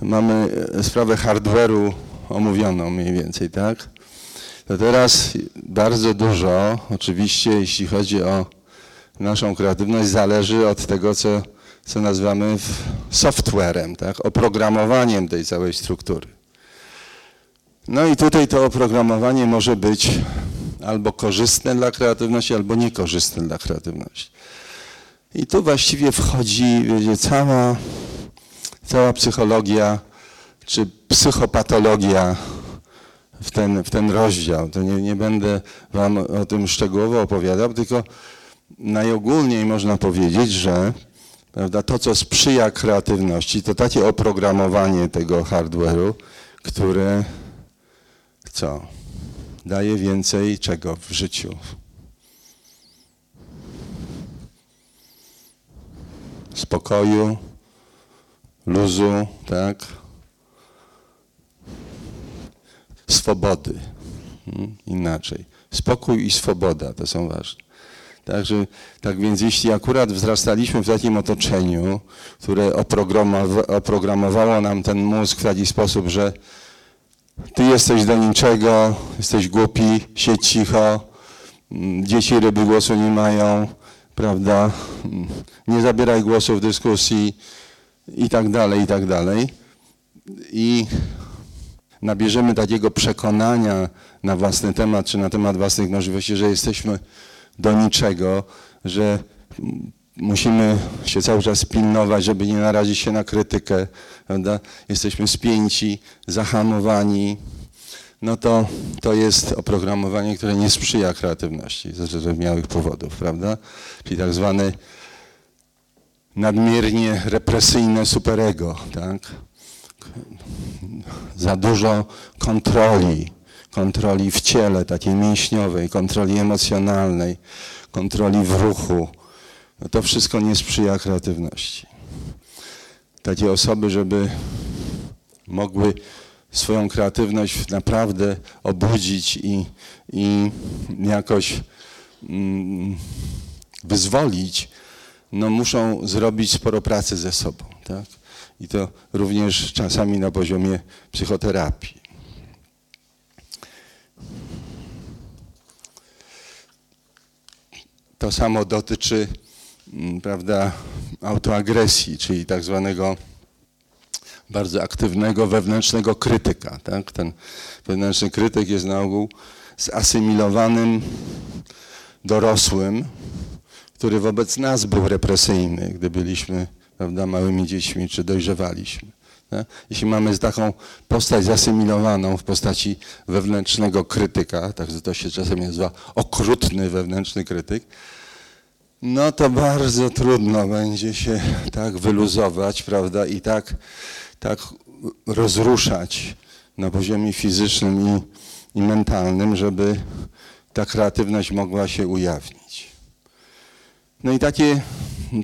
mamy e, sprawę hardware'u omówioną mniej więcej, tak? To teraz bardzo dużo, oczywiście jeśli chodzi o naszą kreatywność, zależy od tego, co, co nazywamy softwarem, tak? oprogramowaniem tej całej struktury. No i tutaj to oprogramowanie może być albo korzystne dla kreatywności, albo niekorzystne dla kreatywności. I tu właściwie wchodzi wiecie, cała, cała psychologia czy psychopatologia w ten, w ten rozdział. To nie, nie będę Wam o tym szczegółowo opowiadał, tylko najogólniej można powiedzieć, że prawda, to, co sprzyja kreatywności, to takie oprogramowanie tego hardware'u, które co? Daje więcej czego w życiu? Spokoju, luzu, tak? Swobody. Hmm, Inaczej. Spokój i swoboda to są ważne. Także, tak więc jeśli akurat wzrastaliśmy w takim otoczeniu, które oprogramowa- oprogramowało nam ten mózg w taki sposób, że ty jesteś do niczego, jesteś głupi, siedź cicho, mm, dzieci ryby głosu nie mają, prawda, mm, nie zabieraj głosu w dyskusji i tak dalej, i tak dalej. I nabierzemy takiego przekonania na własny temat, czy na temat własnych możliwości, że jesteśmy do niczego, że musimy się cały czas pilnować, żeby nie narazić się na krytykę, prawda? Jesteśmy spięci, zahamowani. No to, to jest oprogramowanie, które nie sprzyja kreatywności ze zrozumiałych powodów, prawda? Czyli tak zwany nadmiernie represyjne superego, tak? Za dużo kontroli, kontroli w ciele, takiej mięśniowej, kontroli emocjonalnej, kontroli w ruchu. No to wszystko nie sprzyja kreatywności. Takie osoby, żeby mogły swoją kreatywność naprawdę obudzić i, i jakoś mm, wyzwolić, no muszą zrobić sporo pracy ze sobą. Tak? I to również czasami na poziomie psychoterapii. To samo dotyczy mm, prawda, autoagresji, czyli tak zwanego bardzo aktywnego wewnętrznego krytyka. Tak? Ten wewnętrzny krytyk jest na ogół zasymilowanym dorosłym, który wobec nas był represyjny, gdy byliśmy prawda, małymi dziećmi czy dojrzewaliśmy. Tak? Jeśli mamy taką postać zasymilowaną w postaci wewnętrznego krytyka, tak to się czasem nazywa okrutny wewnętrzny krytyk, no to bardzo trudno będzie się tak wyluzować, prawda, i tak, tak rozruszać na poziomie fizycznym i, i mentalnym, żeby ta kreatywność mogła się ujawnić. No i takie,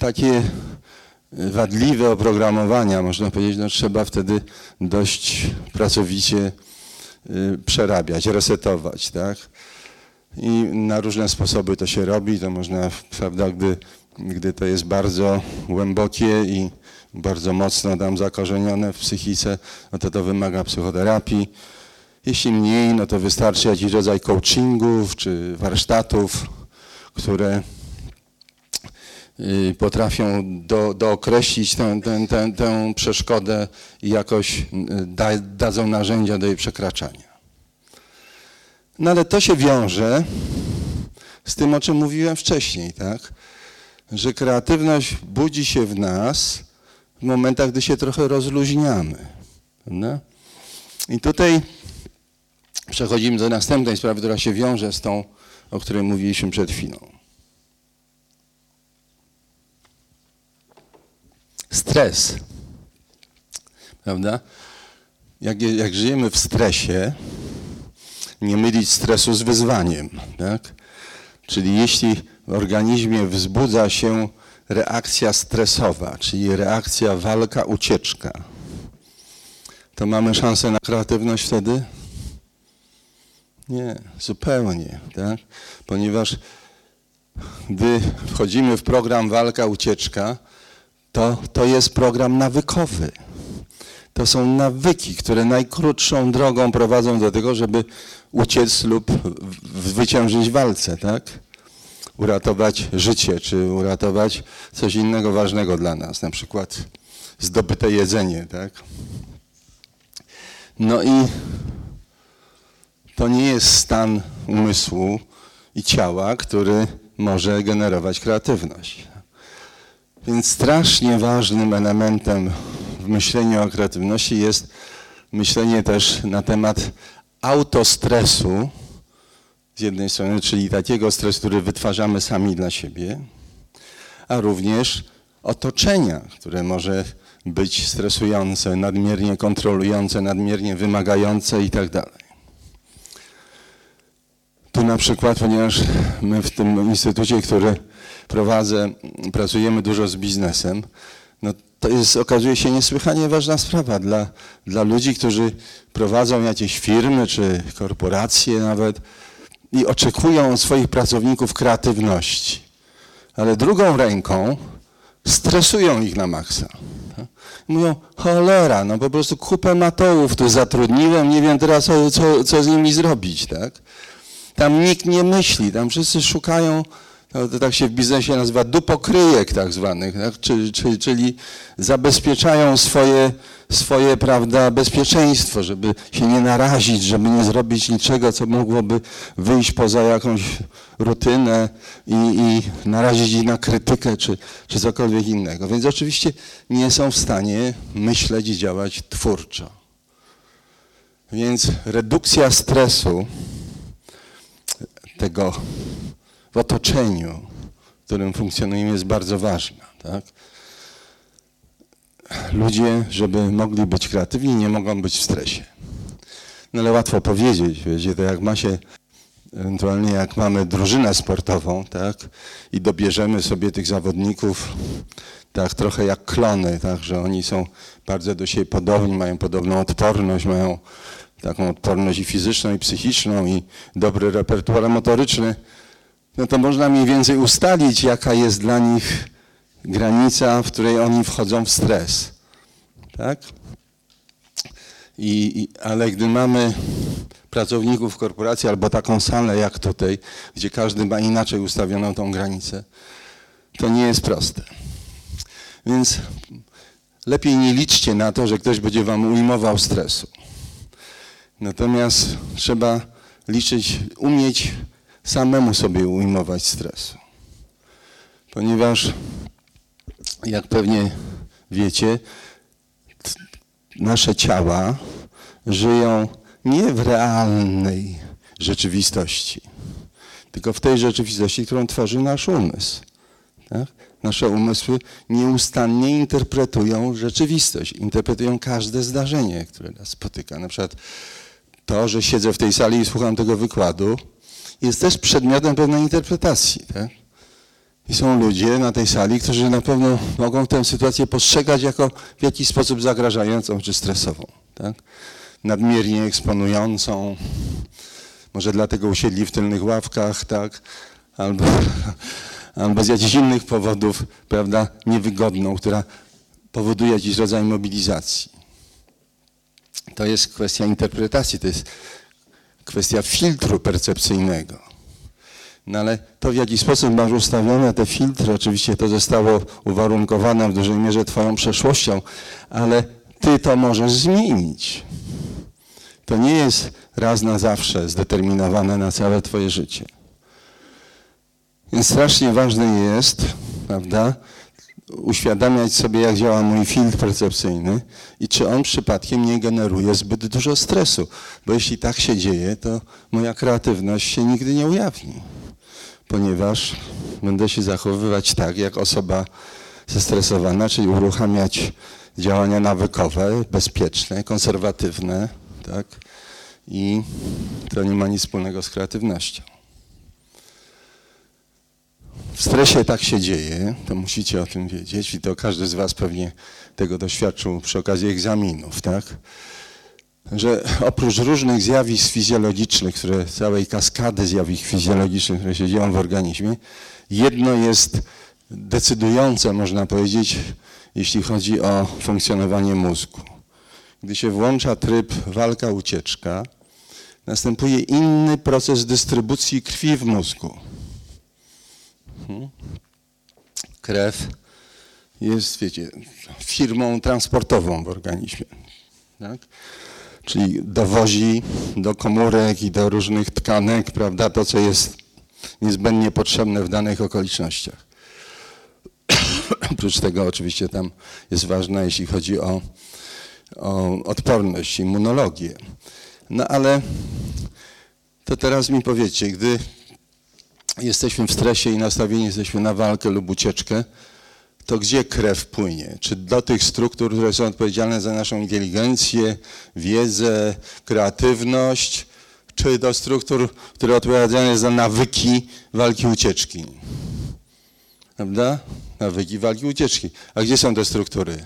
takie wadliwe oprogramowania, można powiedzieć, no trzeba wtedy dość pracowicie y, przerabiać, resetować, tak? I na różne sposoby to się robi, to można, prawda, gdy, gdy to jest bardzo głębokie i bardzo mocno tam zakorzenione w psychice, no to to wymaga psychoterapii. Jeśli mniej, no to wystarczy jakiś rodzaj coachingów czy warsztatów, które potrafią do, dookreślić tę, tę, tę, tę przeszkodę i jakoś y, da, dadzą narzędzia do jej przekraczania. No ale to się wiąże z tym, o czym mówiłem wcześniej, tak? Że kreatywność budzi się w nas w momentach, gdy się trochę rozluźniamy. Prawda? I tutaj przechodzimy do następnej sprawy, która się wiąże z tą, o której mówiliśmy przed chwilą. Stres. Prawda? Jak, jak żyjemy w stresie, nie mylić stresu z wyzwaniem. Tak? Czyli jeśli w organizmie wzbudza się reakcja stresowa, czyli reakcja walka, ucieczka, to mamy szansę na kreatywność wtedy? Nie, zupełnie, tak? Ponieważ gdy wchodzimy w program walka, ucieczka, to, to jest program nawykowy. To są nawyki, które najkrótszą drogą prowadzą do tego, żeby uciec lub zwyciężyć w walce, tak? Uratować życie, czy uratować coś innego ważnego dla nas, na przykład zdobyte jedzenie, tak? No i to nie jest stan umysłu i ciała, który może generować kreatywność. Więc strasznie ważnym elementem w myśleniu o kreatywności jest myślenie też na temat autostresu, z jednej strony, czyli takiego stresu, który wytwarzamy sami dla siebie, a również otoczenia, które może być stresujące, nadmiernie kontrolujące, nadmiernie wymagające i na przykład, ponieważ my w tym instytucie, który prowadzę, pracujemy dużo z biznesem, no to jest, okazuje się niesłychanie ważna sprawa dla, dla ludzi, którzy prowadzą jakieś firmy czy korporacje nawet i oczekują od swoich pracowników kreatywności. Ale drugą ręką stresują ich na maksa. Mówią, cholera, no po prostu kupę matołów tu zatrudniłem, nie wiem teraz co, co, co z nimi zrobić, tak? Tam nikt nie myśli, tam wszyscy szukają to, tak się w biznesie nazywa dupokryjek tak zwanych, tak? Czyli, czyli, czyli zabezpieczają swoje, swoje prawda, bezpieczeństwo, żeby się nie narazić, żeby nie zrobić niczego, co mogłoby wyjść poza jakąś rutynę i, i narazić ich na krytykę czy, czy cokolwiek innego. Więc oczywiście nie są w stanie myśleć i działać twórczo. Więc redukcja stresu tego w otoczeniu, w którym funkcjonujemy, jest bardzo ważna. Tak? Ludzie, żeby mogli być kreatywni, nie mogą być w stresie. No ale łatwo powiedzieć, wiecie, to jak ma się ewentualnie jak mamy drużynę sportową, tak, i dobierzemy sobie tych zawodników, tak, trochę jak klony, tak, że oni są bardzo do siebie podobni, mają podobną odporność, mają taką odporność i fizyczną, i psychiczną, i dobry repertuar motoryczny, no to można mniej więcej ustalić, jaka jest dla nich granica, w której oni wchodzą w stres. Tak? I, i, ale gdy mamy pracowników korporacji albo taką salę jak tutaj, gdzie każdy ma inaczej ustawioną tą granicę, to nie jest proste. Więc lepiej nie liczcie na to, że ktoś będzie wam ujmował stresu. Natomiast trzeba liczyć, umieć samemu sobie ujmować stresu. Ponieważ, jak pewnie wiecie, nasze ciała żyją nie w realnej rzeczywistości, tylko w tej rzeczywistości, którą tworzy nasz umysł. Tak? Nasze umysły nieustannie interpretują rzeczywistość, interpretują każde zdarzenie, które nas spotyka. Na przykład to, że siedzę w tej sali i słucham tego wykładu, jest też przedmiotem pewnej interpretacji. Tak? I są ludzie na tej sali, którzy na pewno mogą tę sytuację postrzegać jako w jakiś sposób zagrażającą czy stresową. Tak? Nadmiernie eksponującą, może dlatego usiedli w tylnych ławkach, tak? albo, albo z jakichś innych powodów, prawda, niewygodną, która powoduje jakiś rodzaj mobilizacji. To jest kwestia interpretacji, to jest kwestia filtru percepcyjnego. No ale to w jaki sposób masz ustawione te filtry, oczywiście to zostało uwarunkowane w dużej mierze twoją przeszłością, ale ty to możesz zmienić. To nie jest raz na zawsze zdeterminowane na całe twoje życie. Więc strasznie ważne jest, prawda, uświadamiać sobie, jak działa mój filtr percepcyjny i czy on przypadkiem nie generuje zbyt dużo stresu. Bo jeśli tak się dzieje, to moja kreatywność się nigdy nie ujawni, ponieważ będę się zachowywać tak, jak osoba zestresowana, czyli uruchamiać działania nawykowe, bezpieczne, konserwatywne, tak? I to nie ma nic wspólnego z kreatywnością. W stresie tak się dzieje, to musicie o tym wiedzieć i to każdy z Was pewnie tego doświadczył przy okazji egzaminów, tak? Że oprócz różnych zjawisk fizjologicznych, które, całej kaskady zjawisk fizjologicznych, które się dzieją w organizmie, jedno jest decydujące, można powiedzieć, jeśli chodzi o funkcjonowanie mózgu. Gdy się włącza tryb walka-ucieczka, następuje inny proces dystrybucji krwi w mózgu. Krew jest, wiecie, firmą transportową w organizmie. Tak? Czyli dowozi do komórek i do różnych tkanek, prawda, to co jest niezbędnie potrzebne w danych okolicznościach. Oprócz tego oczywiście tam jest ważne, jeśli chodzi o, o odporność, immunologię. No ale to teraz mi powiedzcie, gdy jesteśmy w stresie i nastawieni jesteśmy na walkę lub ucieczkę, to gdzie krew płynie? Czy do tych struktur, które są odpowiedzialne za naszą inteligencję, wiedzę, kreatywność, czy do struktur, które odpowiedzialne za nawyki walki ucieczki? Prawda? Nawyki walki ucieczki. A gdzie są te struktury?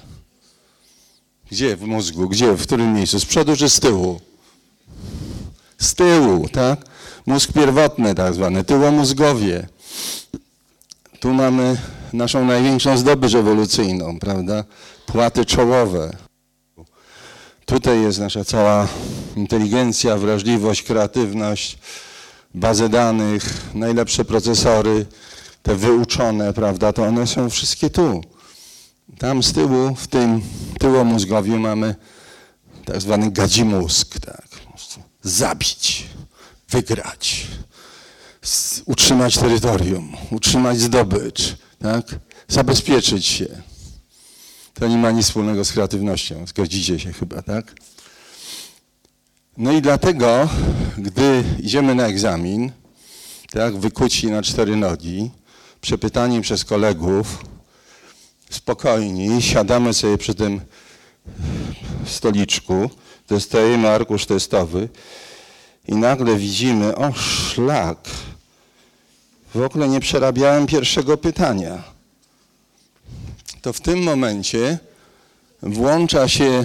Gdzie w mózgu? Gdzie? W którym miejscu? Z przodu czy z tyłu? Z tyłu, tak? Mózg pierwotny tak zwany, tyłomózgowie. Tu mamy naszą największą zdobycz ewolucyjną, prawda? Płaty czołowe. Tutaj jest nasza cała inteligencja, wrażliwość, kreatywność, bazy danych, najlepsze procesory, te wyuczone, prawda? To one są wszystkie tu. Tam z tyłu, w tym tyłomózgowiu mamy tak zwany gadzi mózg, tak? Zabić, wygrać, utrzymać terytorium, utrzymać zdobycz, tak? zabezpieczyć się. To nie ma nic wspólnego z kreatywnością, zgodzicie się chyba, tak? No i dlatego, gdy idziemy na egzamin, tak, wykuci na cztery nogi, przepytani przez kolegów, spokojni, siadamy sobie przy tym stoliczku, dostajemy arkusz testowy i nagle widzimy, o szlak, w ogóle nie przerabiałem pierwszego pytania, to w tym momencie włącza się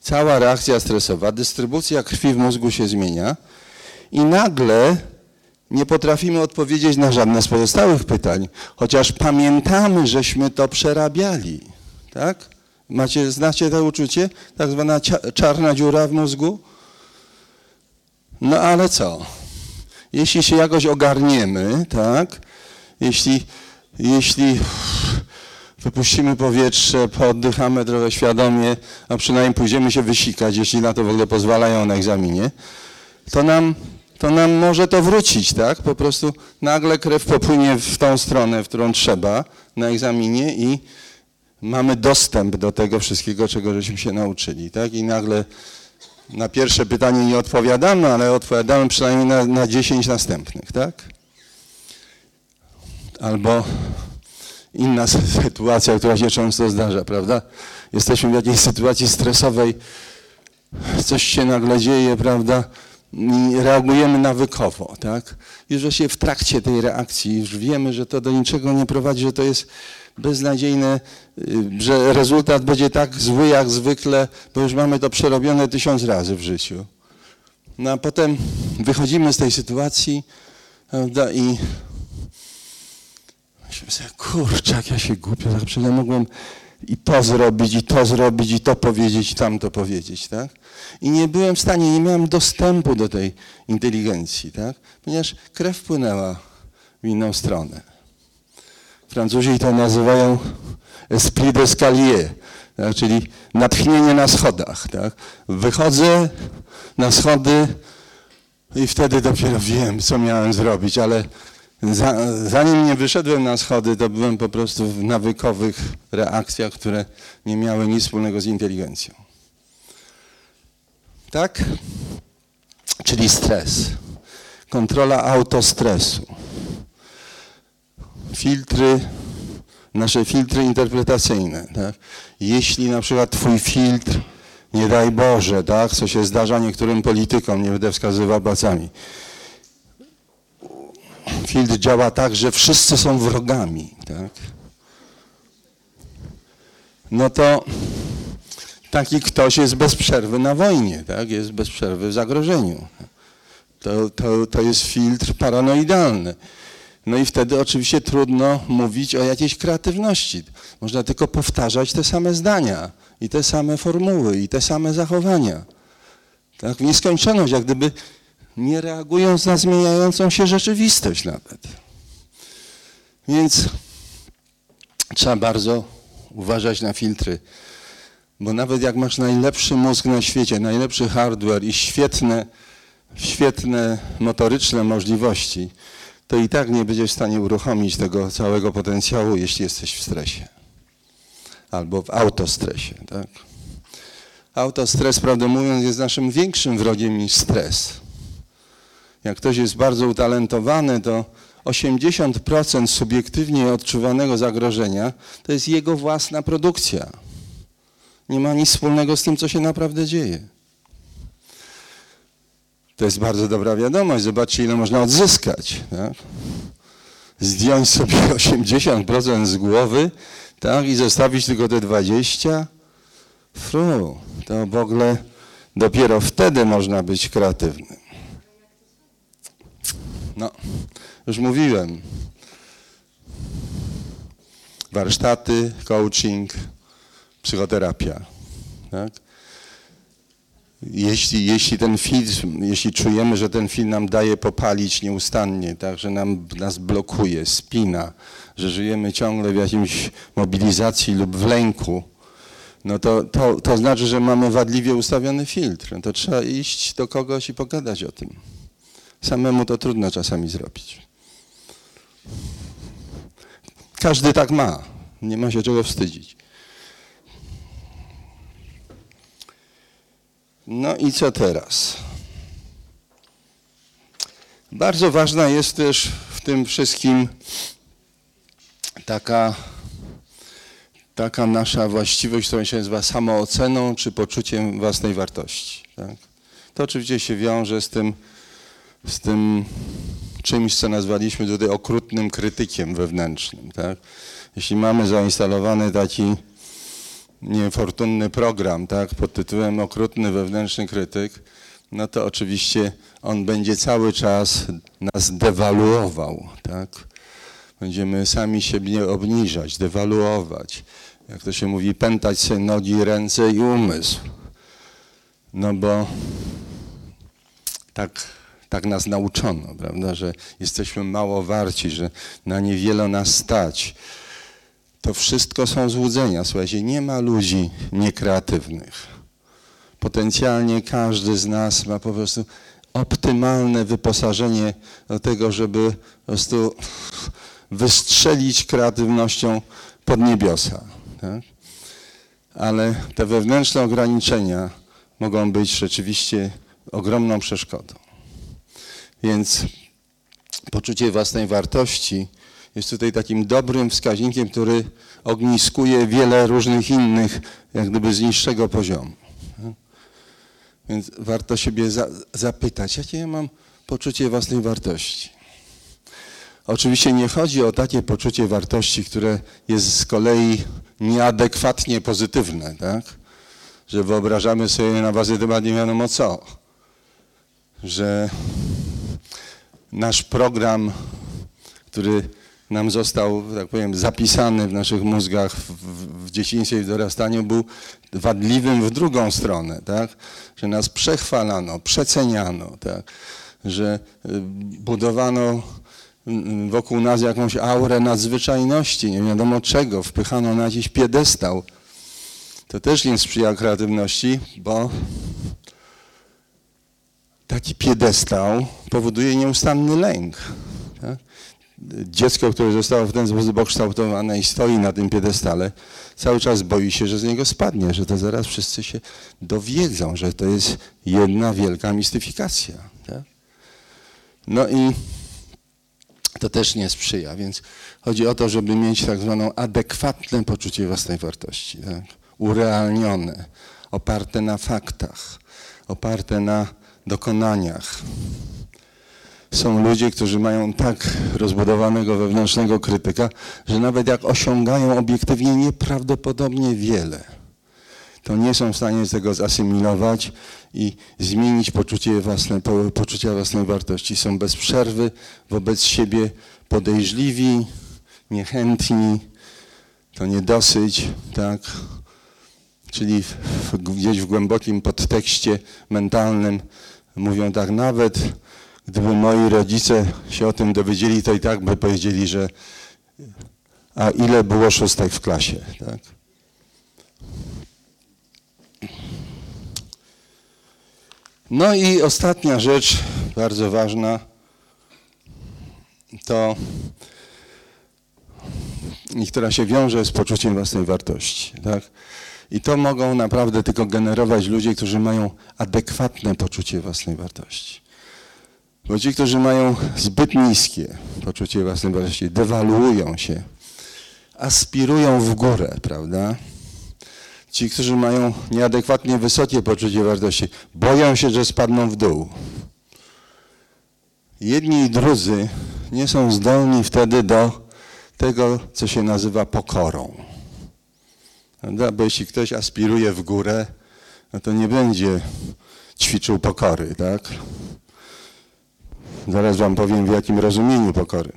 cała reakcja stresowa, dystrybucja krwi w mózgu się zmienia i nagle nie potrafimy odpowiedzieć na żadne z pozostałych pytań, chociaż pamiętamy, żeśmy to przerabiali. Tak? Macie, znacie to uczucie? Tak zwana czarna dziura w mózgu? No ale co? Jeśli się jakoś ogarniemy, tak? Jeśli, jeśli wypuścimy powietrze, pooddychamy trochę świadomie, a przynajmniej pójdziemy się wysikać, jeśli na to w ogóle pozwalają na egzaminie, to nam, to nam może to wrócić, tak? Po prostu nagle krew popłynie w tą stronę, w którą trzeba na egzaminie i mamy dostęp do tego wszystkiego, czego żeśmy się nauczyli, tak? I nagle na pierwsze pytanie nie odpowiadamy, ale odpowiadamy przynajmniej na, na 10 następnych, tak? Albo inna sy- sytuacja, która się często zdarza, prawda? Jesteśmy w jakiejś sytuacji stresowej, coś się nagle dzieje, prawda? I reagujemy nawykowo, tak? Już w trakcie tej reakcji już wiemy, że to do niczego nie prowadzi, że to jest beznadziejne, y, że rezultat będzie tak zły jak zwykle, bo już mamy to przerobione tysiąc razy w życiu. No a potem wychodzimy z tej sytuacji, prawda, i myślę sobie, kurczę, jak ja się głupio, tak przecież mogłem i to zrobić, i to zrobić, i to powiedzieć, i tamto powiedzieć, tak? I nie byłem w stanie, nie miałem dostępu do tej inteligencji, tak? Ponieważ krew płynęła w inną stronę. Francuzi to nazywają esprit d'escalier, tak? czyli natchnienie na schodach, tak? Wychodzę na schody i wtedy dopiero wiem, co miałem zrobić, ale za, zanim nie wyszedłem na schody, to byłem po prostu w nawykowych reakcjach, które nie miały nic wspólnego z inteligencją. Tak? Czyli stres. Kontrola autostresu. Filtry, nasze filtry interpretacyjne. Tak? Jeśli na przykład twój filtr, nie daj Boże, tak, co się zdarza niektórym politykom, nie będę wskazywał palcami, filtr działa tak, że wszyscy są wrogami, tak? No to taki ktoś jest bez przerwy na wojnie, tak? Jest bez przerwy w zagrożeniu. To, to, to jest filtr paranoidalny. No i wtedy oczywiście trudno mówić o jakiejś kreatywności. Można tylko powtarzać te same zdania i te same formuły i te same zachowania. Tak? W nieskończoność, jak gdyby nie reagując na zmieniającą się rzeczywistość nawet. Więc trzeba bardzo uważać na filtry, bo nawet jak masz najlepszy mózg na świecie, najlepszy hardware i świetne, świetne motoryczne możliwości, to i tak nie będziesz w stanie uruchomić tego całego potencjału, jeśli jesteś w stresie albo w autostresie. Tak? Autostres, prawdę mówiąc, jest naszym większym wrogiem niż stres jak ktoś jest bardzo utalentowany, to 80% subiektywnie odczuwanego zagrożenia to jest jego własna produkcja. Nie ma nic wspólnego z tym, co się naprawdę dzieje. To jest bardzo dobra wiadomość. Zobaczcie, ile można odzyskać. Tak? Zdjąć sobie 80% z głowy tak? i zostawić tylko te 20%. Fru, to w ogóle dopiero wtedy można być kreatywnym. No, już mówiłem. Warsztaty, coaching, psychoterapia. Tak? Jeśli, jeśli ten film, jeśli czujemy, że ten film nam daje popalić nieustannie, tak, że nam, nas blokuje, spina, że żyjemy ciągle w jakimś mobilizacji lub w lęku, no to, to, to znaczy, że mamy wadliwie ustawiony filtr. No to trzeba iść do kogoś i pogadać o tym. Samemu to trudno czasami zrobić. Każdy tak ma. Nie ma się czego wstydzić. No i co teraz? Bardzo ważna jest też w tym wszystkim taka, taka nasza właściwość, która się nazywa samooceną czy poczuciem własnej wartości. Tak? To oczywiście się wiąże z tym, z tym czymś, co nazwaliśmy tutaj okrutnym krytykiem wewnętrznym. Tak? Jeśli mamy zainstalowany taki niefortunny program tak, pod tytułem Okrutny wewnętrzny krytyk, no to oczywiście on będzie cały czas nas dewaluował. Tak? Będziemy sami siebie obniżać, dewaluować. Jak to się mówi, pętać sobie nogi, ręce i umysł. No bo tak, tak nas nauczono, prawda, że jesteśmy mało warci, że na niewiele nas stać. To wszystko są złudzenia. Słuchajcie, nie ma ludzi niekreatywnych. Potencjalnie każdy z nas ma po prostu optymalne wyposażenie do tego, żeby po prostu wystrzelić kreatywnością pod niebiosa. Tak? Ale te wewnętrzne ograniczenia mogą być rzeczywiście ogromną przeszkodą. Więc poczucie własnej wartości jest tutaj takim dobrym wskaźnikiem, który ogniskuje wiele różnych innych, jak gdyby z niższego poziomu. Więc warto siebie za, zapytać, jakie ja mam poczucie własnej wartości. Oczywiście nie chodzi o takie poczucie wartości, które jest z kolei nieadekwatnie pozytywne, tak? Że wyobrażamy sobie na bazie temat nie wiadomo co. Że nasz program, który nam został, tak powiem, zapisany w naszych mózgach w, w, dzieciństwie i w dorastaniu, był wadliwym w drugą stronę, tak? Że nas przechwalano, przeceniano, tak? Że y, budowano y, wokół nas jakąś aurę nadzwyczajności, nie wiadomo czego, wpychano na jakiś piedestał. To też nie sprzyja kreatywności, bo taki piedestał powoduje nieustanny lęk. Tak? Dziecko, które zostało w ten sposób okształtowane i stoi na tym piedestale, cały czas boi się, że z niego spadnie, że to zaraz wszyscy się dowiedzą, że to jest jedna wielka mistyfikacja. Tak? No i to też nie sprzyja, więc chodzi o to, żeby mieć tak zwaną adekwatne poczucie własnej wartości, tak? urealnione, oparte na faktach, oparte na dokonaniach. Są ludzie, którzy mają tak rozbudowanego wewnętrznego krytyka, że nawet jak osiągają obiektywnie nieprawdopodobnie wiele, to nie są w stanie tego zasymilować i zmienić poczucie własne, po, poczucia własnej wartości. Są bez przerwy wobec siebie podejrzliwi, niechętni, to niedosyć, tak? Czyli w, gdzieś w głębokim podtekście mentalnym mówią tak, nawet gdyby moi rodzice się o tym dowiedzieli, to i tak by powiedzieli, że a ile było szóstek w klasie, tak? No i ostatnia rzecz, bardzo ważna, to i która się wiąże z poczuciem własnej wartości. Tak? I to mogą naprawdę tylko generować ludzie, którzy mają adekwatne poczucie własnej wartości. Bo ci, którzy mają zbyt niskie poczucie własnej wartości, dewaluują się, aspirują w górę, prawda? Ci, którzy mają nieadekwatnie wysokie poczucie wartości, boją się, że spadną w dół. Jedni i drudzy nie są zdolni wtedy do tego, co się nazywa pokorą. Prawda? Bo jeśli ktoś aspiruje w górę, no to nie będzie ćwiczył pokory, tak? Zaraz wam powiem, w jakim rozumieniu pokory.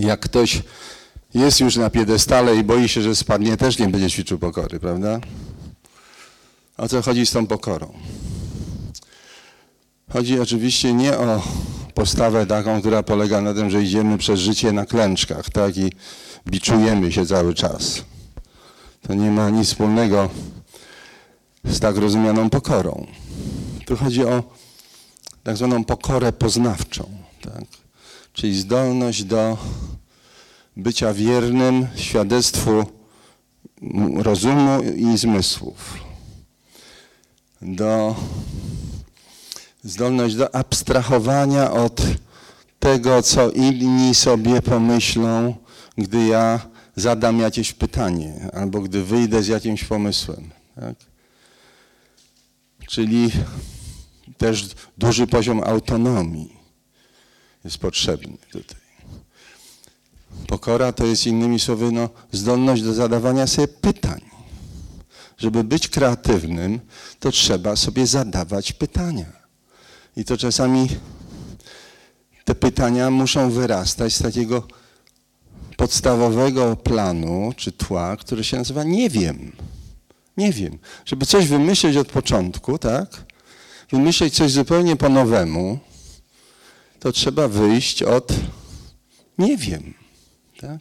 Jak ktoś jest już na piedestale i boi się, że spadnie, też nie będzie ćwiczył pokory, prawda? O co chodzi z tą pokorą? Chodzi oczywiście nie o postawę taką, która polega na tym, że idziemy przez życie na klęczkach, tak, i biczujemy się cały czas. To nie ma nic wspólnego z tak rozumianą pokorą. Tu chodzi o tak zwaną pokorę poznawczą, tak? czyli zdolność do bycia wiernym świadectwu rozumu i zmysłów, do zdolność do abstrahowania od tego, co inni sobie pomyślą, gdy ja zadam jakieś pytanie, albo gdy wyjdę z jakimś pomysłem. Tak? Czyli też duży poziom autonomii jest potrzebny tutaj. Pokora to jest innymi słowy no, zdolność do zadawania sobie pytań. Żeby być kreatywnym, to trzeba sobie zadawać pytania. I to czasami te pytania muszą wyrastać z takiego podstawowego planu czy tła, który się nazywa nie wiem. Nie wiem. Żeby coś wymyśleć od początku, tak? Wymyśleć coś zupełnie po nowemu, to trzeba wyjść od nie wiem. Tak?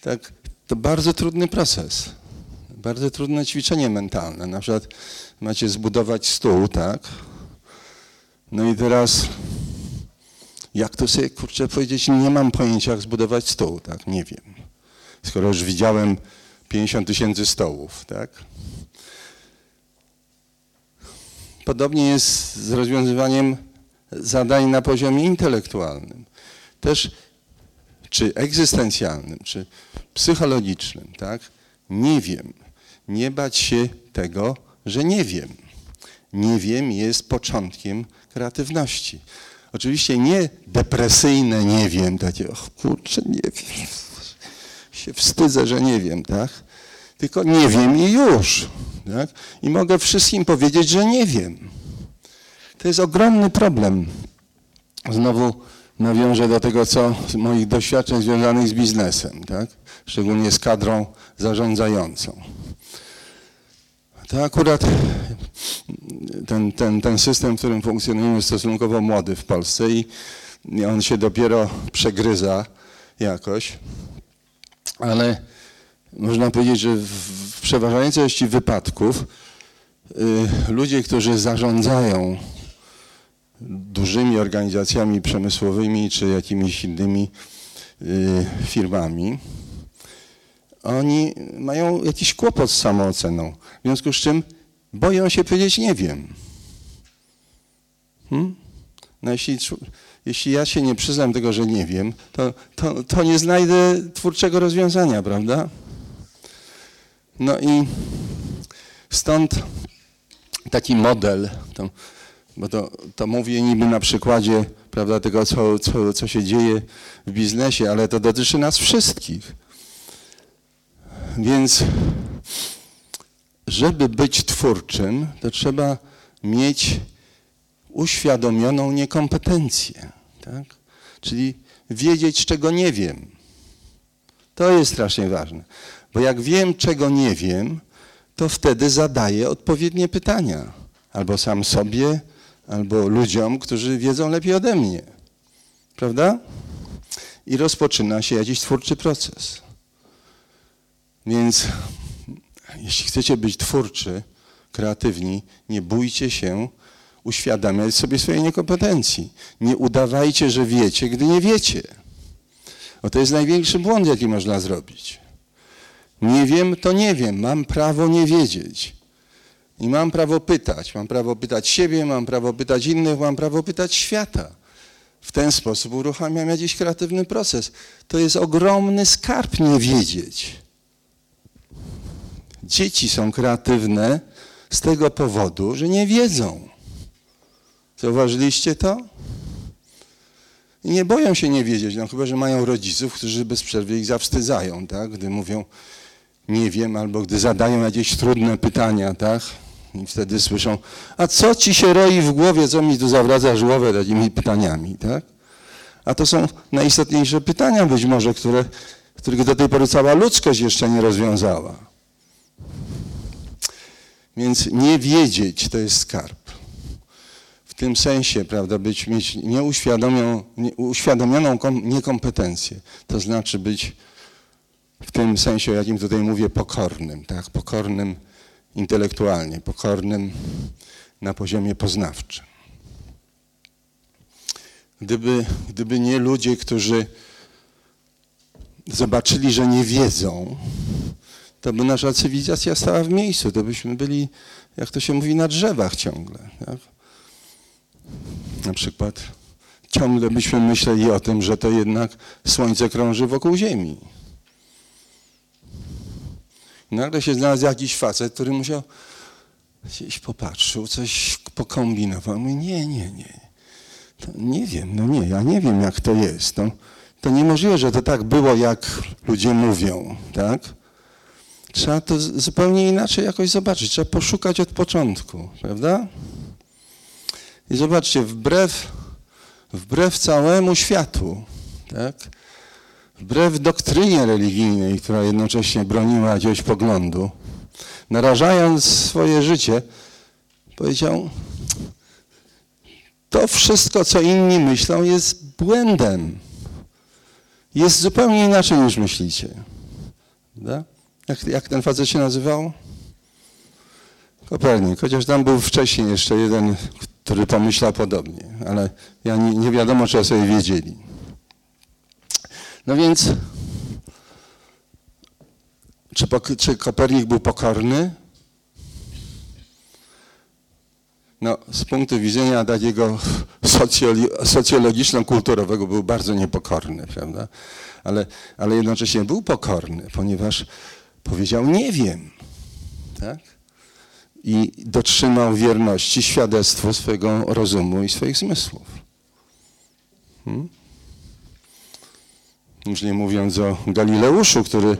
tak? To bardzo trudny proces. Bardzo trudne ćwiczenie mentalne. Na przykład macie zbudować stół, tak? No i teraz jak to sobie, kurczę, powiedzieć, nie mam pojęcia, jak zbudować stół, tak? Nie wiem. Skoro już widziałem 50 tysięcy stołów, tak? Podobnie jest z rozwiązywaniem zadań na poziomie intelektualnym. Też czy egzystencjalnym, czy psychologicznym, tak? Nie wiem. Nie bać się tego, że nie wiem. Nie wiem jest początkiem kreatywności. Oczywiście nie depresyjne nie wiem, takie, och kurczę, nie wiem, się wstydzę, że nie wiem, tak? Tylko nie wiem i już, tak? I mogę wszystkim powiedzieć, że nie wiem. To jest ogromny problem. Znowu nawiążę do tego, co z moich doświadczeń związanych z biznesem, tak? Szczególnie z kadrą zarządzającą. To akurat ten, ten, ten system, w którym funkcjonujemy, jest stosunkowo młody w Polsce i on się dopiero przegryza jakoś, ale można powiedzieć, że w, przeważającej wypadków y, ludzie, którzy zarządzają dużymi organizacjami przemysłowymi czy jakimiś innymi y, firmami, oni mają jakiś kłopot z samooceną. W związku z czym boją się powiedzieć nie wiem. Hmm? No jeśli, jeśli ja się nie przyznam tego, że nie wiem, to, to, to nie znajdę twórczego rozwiązania, prawda? No i stąd taki model, to, bo to, to mówię niby na przykładzie prawda, tego, co, co, co się dzieje w biznesie, ale to dotyczy nas wszystkich. Więc żeby być twórczym, to trzeba mieć uświadomioną niekompetencję. Tak? Czyli wiedzieć, czego nie wiem. To jest strasznie ważne. Bo jak wiem, czego nie wiem, to wtedy zadaję odpowiednie pytania. Albo sam sobie, albo ludziom, którzy wiedzą lepiej ode mnie. Prawda? I rozpoczyna się jakiś twórczy proces. Więc jeśli chcecie być twórczy, kreatywni, nie bójcie się uświadamiać sobie swojej niekompetencji. Nie udawajcie, że wiecie, gdy nie wiecie. Bo to jest największy błąd, jaki można zrobić. Nie wiem, to nie wiem. Mam prawo nie wiedzieć. I mam prawo pytać. Mam prawo pytać siebie, mam prawo pytać innych, mam prawo pytać świata. W ten sposób uruchamiam jakiś kreatywny proces. To jest ogromny skarb nie wiedzieć. Dzieci są kreatywne z tego powodu, że nie wiedzą. Zauważyliście to? I nie boją się nie wiedzieć, no chyba, że mają rodziców, którzy bez przerwy ich zawstydzają, tak? Gdy mówią nie wiem, albo gdy zadają jakieś trudne pytania, tak? I wtedy słyszą, a co ci się roi w głowie, co mi tu zawracasz głowę takimi pytaniami, tak? A to są najistotniejsze pytania być może, które, których do tej pory cała ludzkość jeszcze nie rozwiązała. Więc nie wiedzieć to jest skarb. W tym sensie, prawda, być, mieć nieuświadomioną, uświadomioną niekompetencję, to znaczy być w tym sensie, o jakim tutaj mówię, pokornym, tak, pokornym intelektualnie, pokornym na poziomie poznawczym. Gdyby, gdyby nie ludzie, którzy zobaczyli, że nie wiedzą, to by nasza cywilizacja stała w miejscu, to byśmy byli, jak to się mówi, na drzewach ciągle. Tak? Na przykład ciągle byśmy myśleli o tym, że to jednak Słońce krąży wokół Ziemi. Nagle się znalazł jakiś facet, który musiał gdzieś popatrzył, coś pokombinował. Mówi, nie, nie, nie. To nie wiem, no nie, ja nie wiem jak to jest. No, to niemożliwe, że to tak było, jak ludzie mówią, tak? Trzeba to zupełnie inaczej jakoś zobaczyć. Trzeba poszukać od początku, prawda? I zobaczcie, wbrew, wbrew całemu światu, tak? Wbrew doktrynie religijnej, która jednocześnie broniła jakiegoś poglądu, narażając swoje życie, powiedział, to wszystko, co inni myślą, jest błędem. Jest zupełnie inaczej niż myślicie. Prawda? Jak, jak ten facet się nazywał? Kopernik, chociaż tam był wcześniej jeszcze jeden, który pomyślał podobnie, ale ja nie, nie wiadomo, czy o sobie wiedzieli. No więc, czy, czy Kopernik był pokorny? No, z punktu widzenia takiego socjologiczno-kulturowego był bardzo niepokorny, prawda? Ale, ale jednocześnie był pokorny, ponieważ powiedział nie wiem, tak? I dotrzymał wierności świadectwu swojego rozumu i swoich zmysłów. Hmm? Już nie mówiąc o Galileuszu, który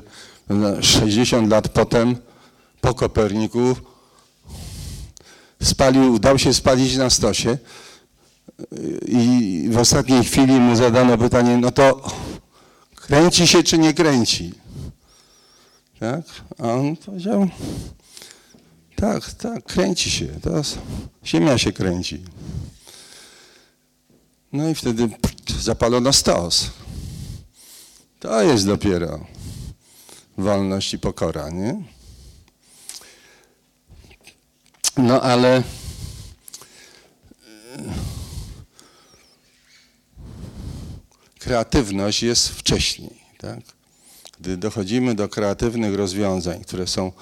no, 60 lat potem, po Koperniku, spalił, dał się spalić na stosie i w ostatniej chwili mu zadano pytanie, no to kręci się czy nie kręci? Tak? A on powiedział, tak, tak, kręci się, teraz ziemia się kręci. No i wtedy zapalono stos. To jest dopiero wolność i pokora, nie? No ale e, kreatywność jest wcześniej, tak? Gdy dochodzimy do kreatywnych rozwiązań, które są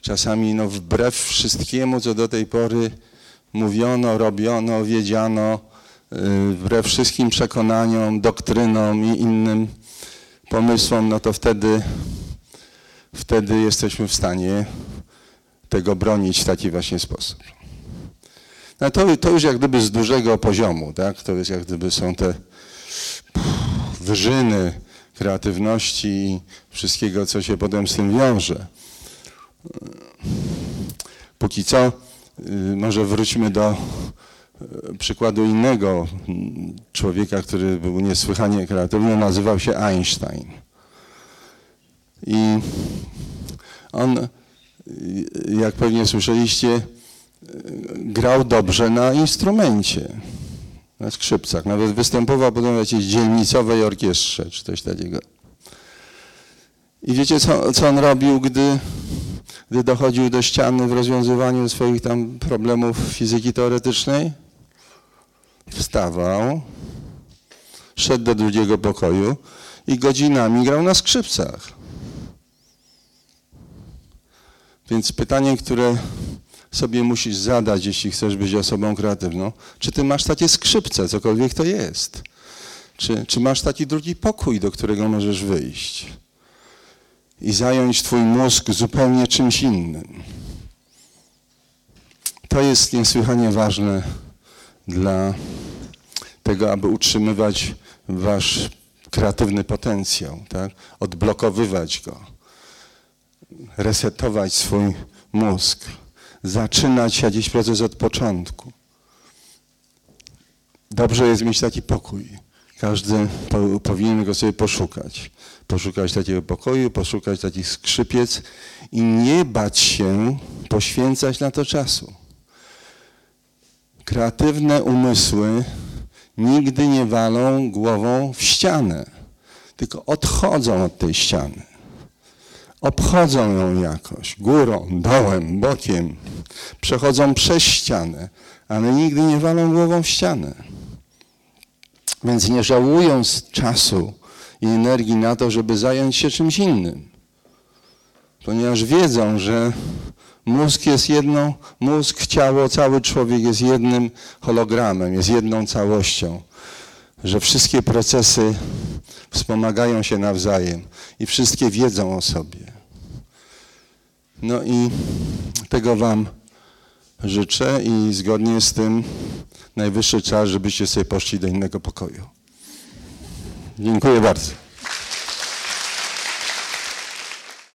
czasami no, wbrew wszystkiemu, co do tej pory mówiono, robiono, wiedziano, yy, wbrew wszystkim przekonaniom, doktrynom i innym pomysłom, no to wtedy, wtedy jesteśmy w stanie tego bronić w taki właśnie sposób. No to, to już jak gdyby z dużego poziomu, tak? To jest jak gdyby są te wyżyny kreatywności i wszystkiego, co się potem z tym wiąże. Póki co, y, może wróćmy do przykładu innego człowieka, który był niesłychanie kreatywny, nazywał się Einstein. I on, y, jak pewnie słyszeliście, y, grał dobrze na instrumencie, na skrzypcach. Nawet występował potem w jakiejś dzielnicowej orkiestrze, czy coś takiego. I wiecie, co, co on robił, gdy, gdy dochodził do ściany w rozwiązywaniu swoich tam problemów fizyki teoretycznej? Wstawał, szedł do drugiego pokoju i godzinami grał na skrzypcach. Więc pytanie, które sobie musisz zadać, jeśli chcesz być osobą kreatywną, czy ty masz takie skrzypce, cokolwiek to jest? Czy, czy masz taki drugi pokój, do którego możesz wyjść i zająć twój mózg zupełnie czymś innym? To jest niesłychanie ważne dla tego, aby utrzymywać wasz kreatywny potencjał, tak? odblokowywać go, resetować swój mózg zaczynać jakiś proces od początku. Dobrze jest mieć taki pokój. Każdy po, powinien go sobie poszukać. Poszukać takiego pokoju, poszukać takich skrzypiec i nie bać się poświęcać na to czasu. Kreatywne umysły nigdy nie walą głową w ścianę, tylko odchodzą od tej ściany obchodzą ją jakoś, górą, dołem, bokiem, przechodzą przez ścianę, ale nigdy nie walą głową w ścianę. Więc nie żałują z czasu i energii na to, żeby zająć się czymś innym. Ponieważ wiedzą, że mózg jest jedną, mózg, ciało, cały człowiek jest jednym hologramem, jest jedną całością. Że wszystkie procesy wspomagają się nawzajem i wszystkie wiedzą o sobie. No i tego Wam życzę i zgodnie z tym najwyższy czas, żebyście sobie poszli do innego pokoju. Dziękuję bardzo.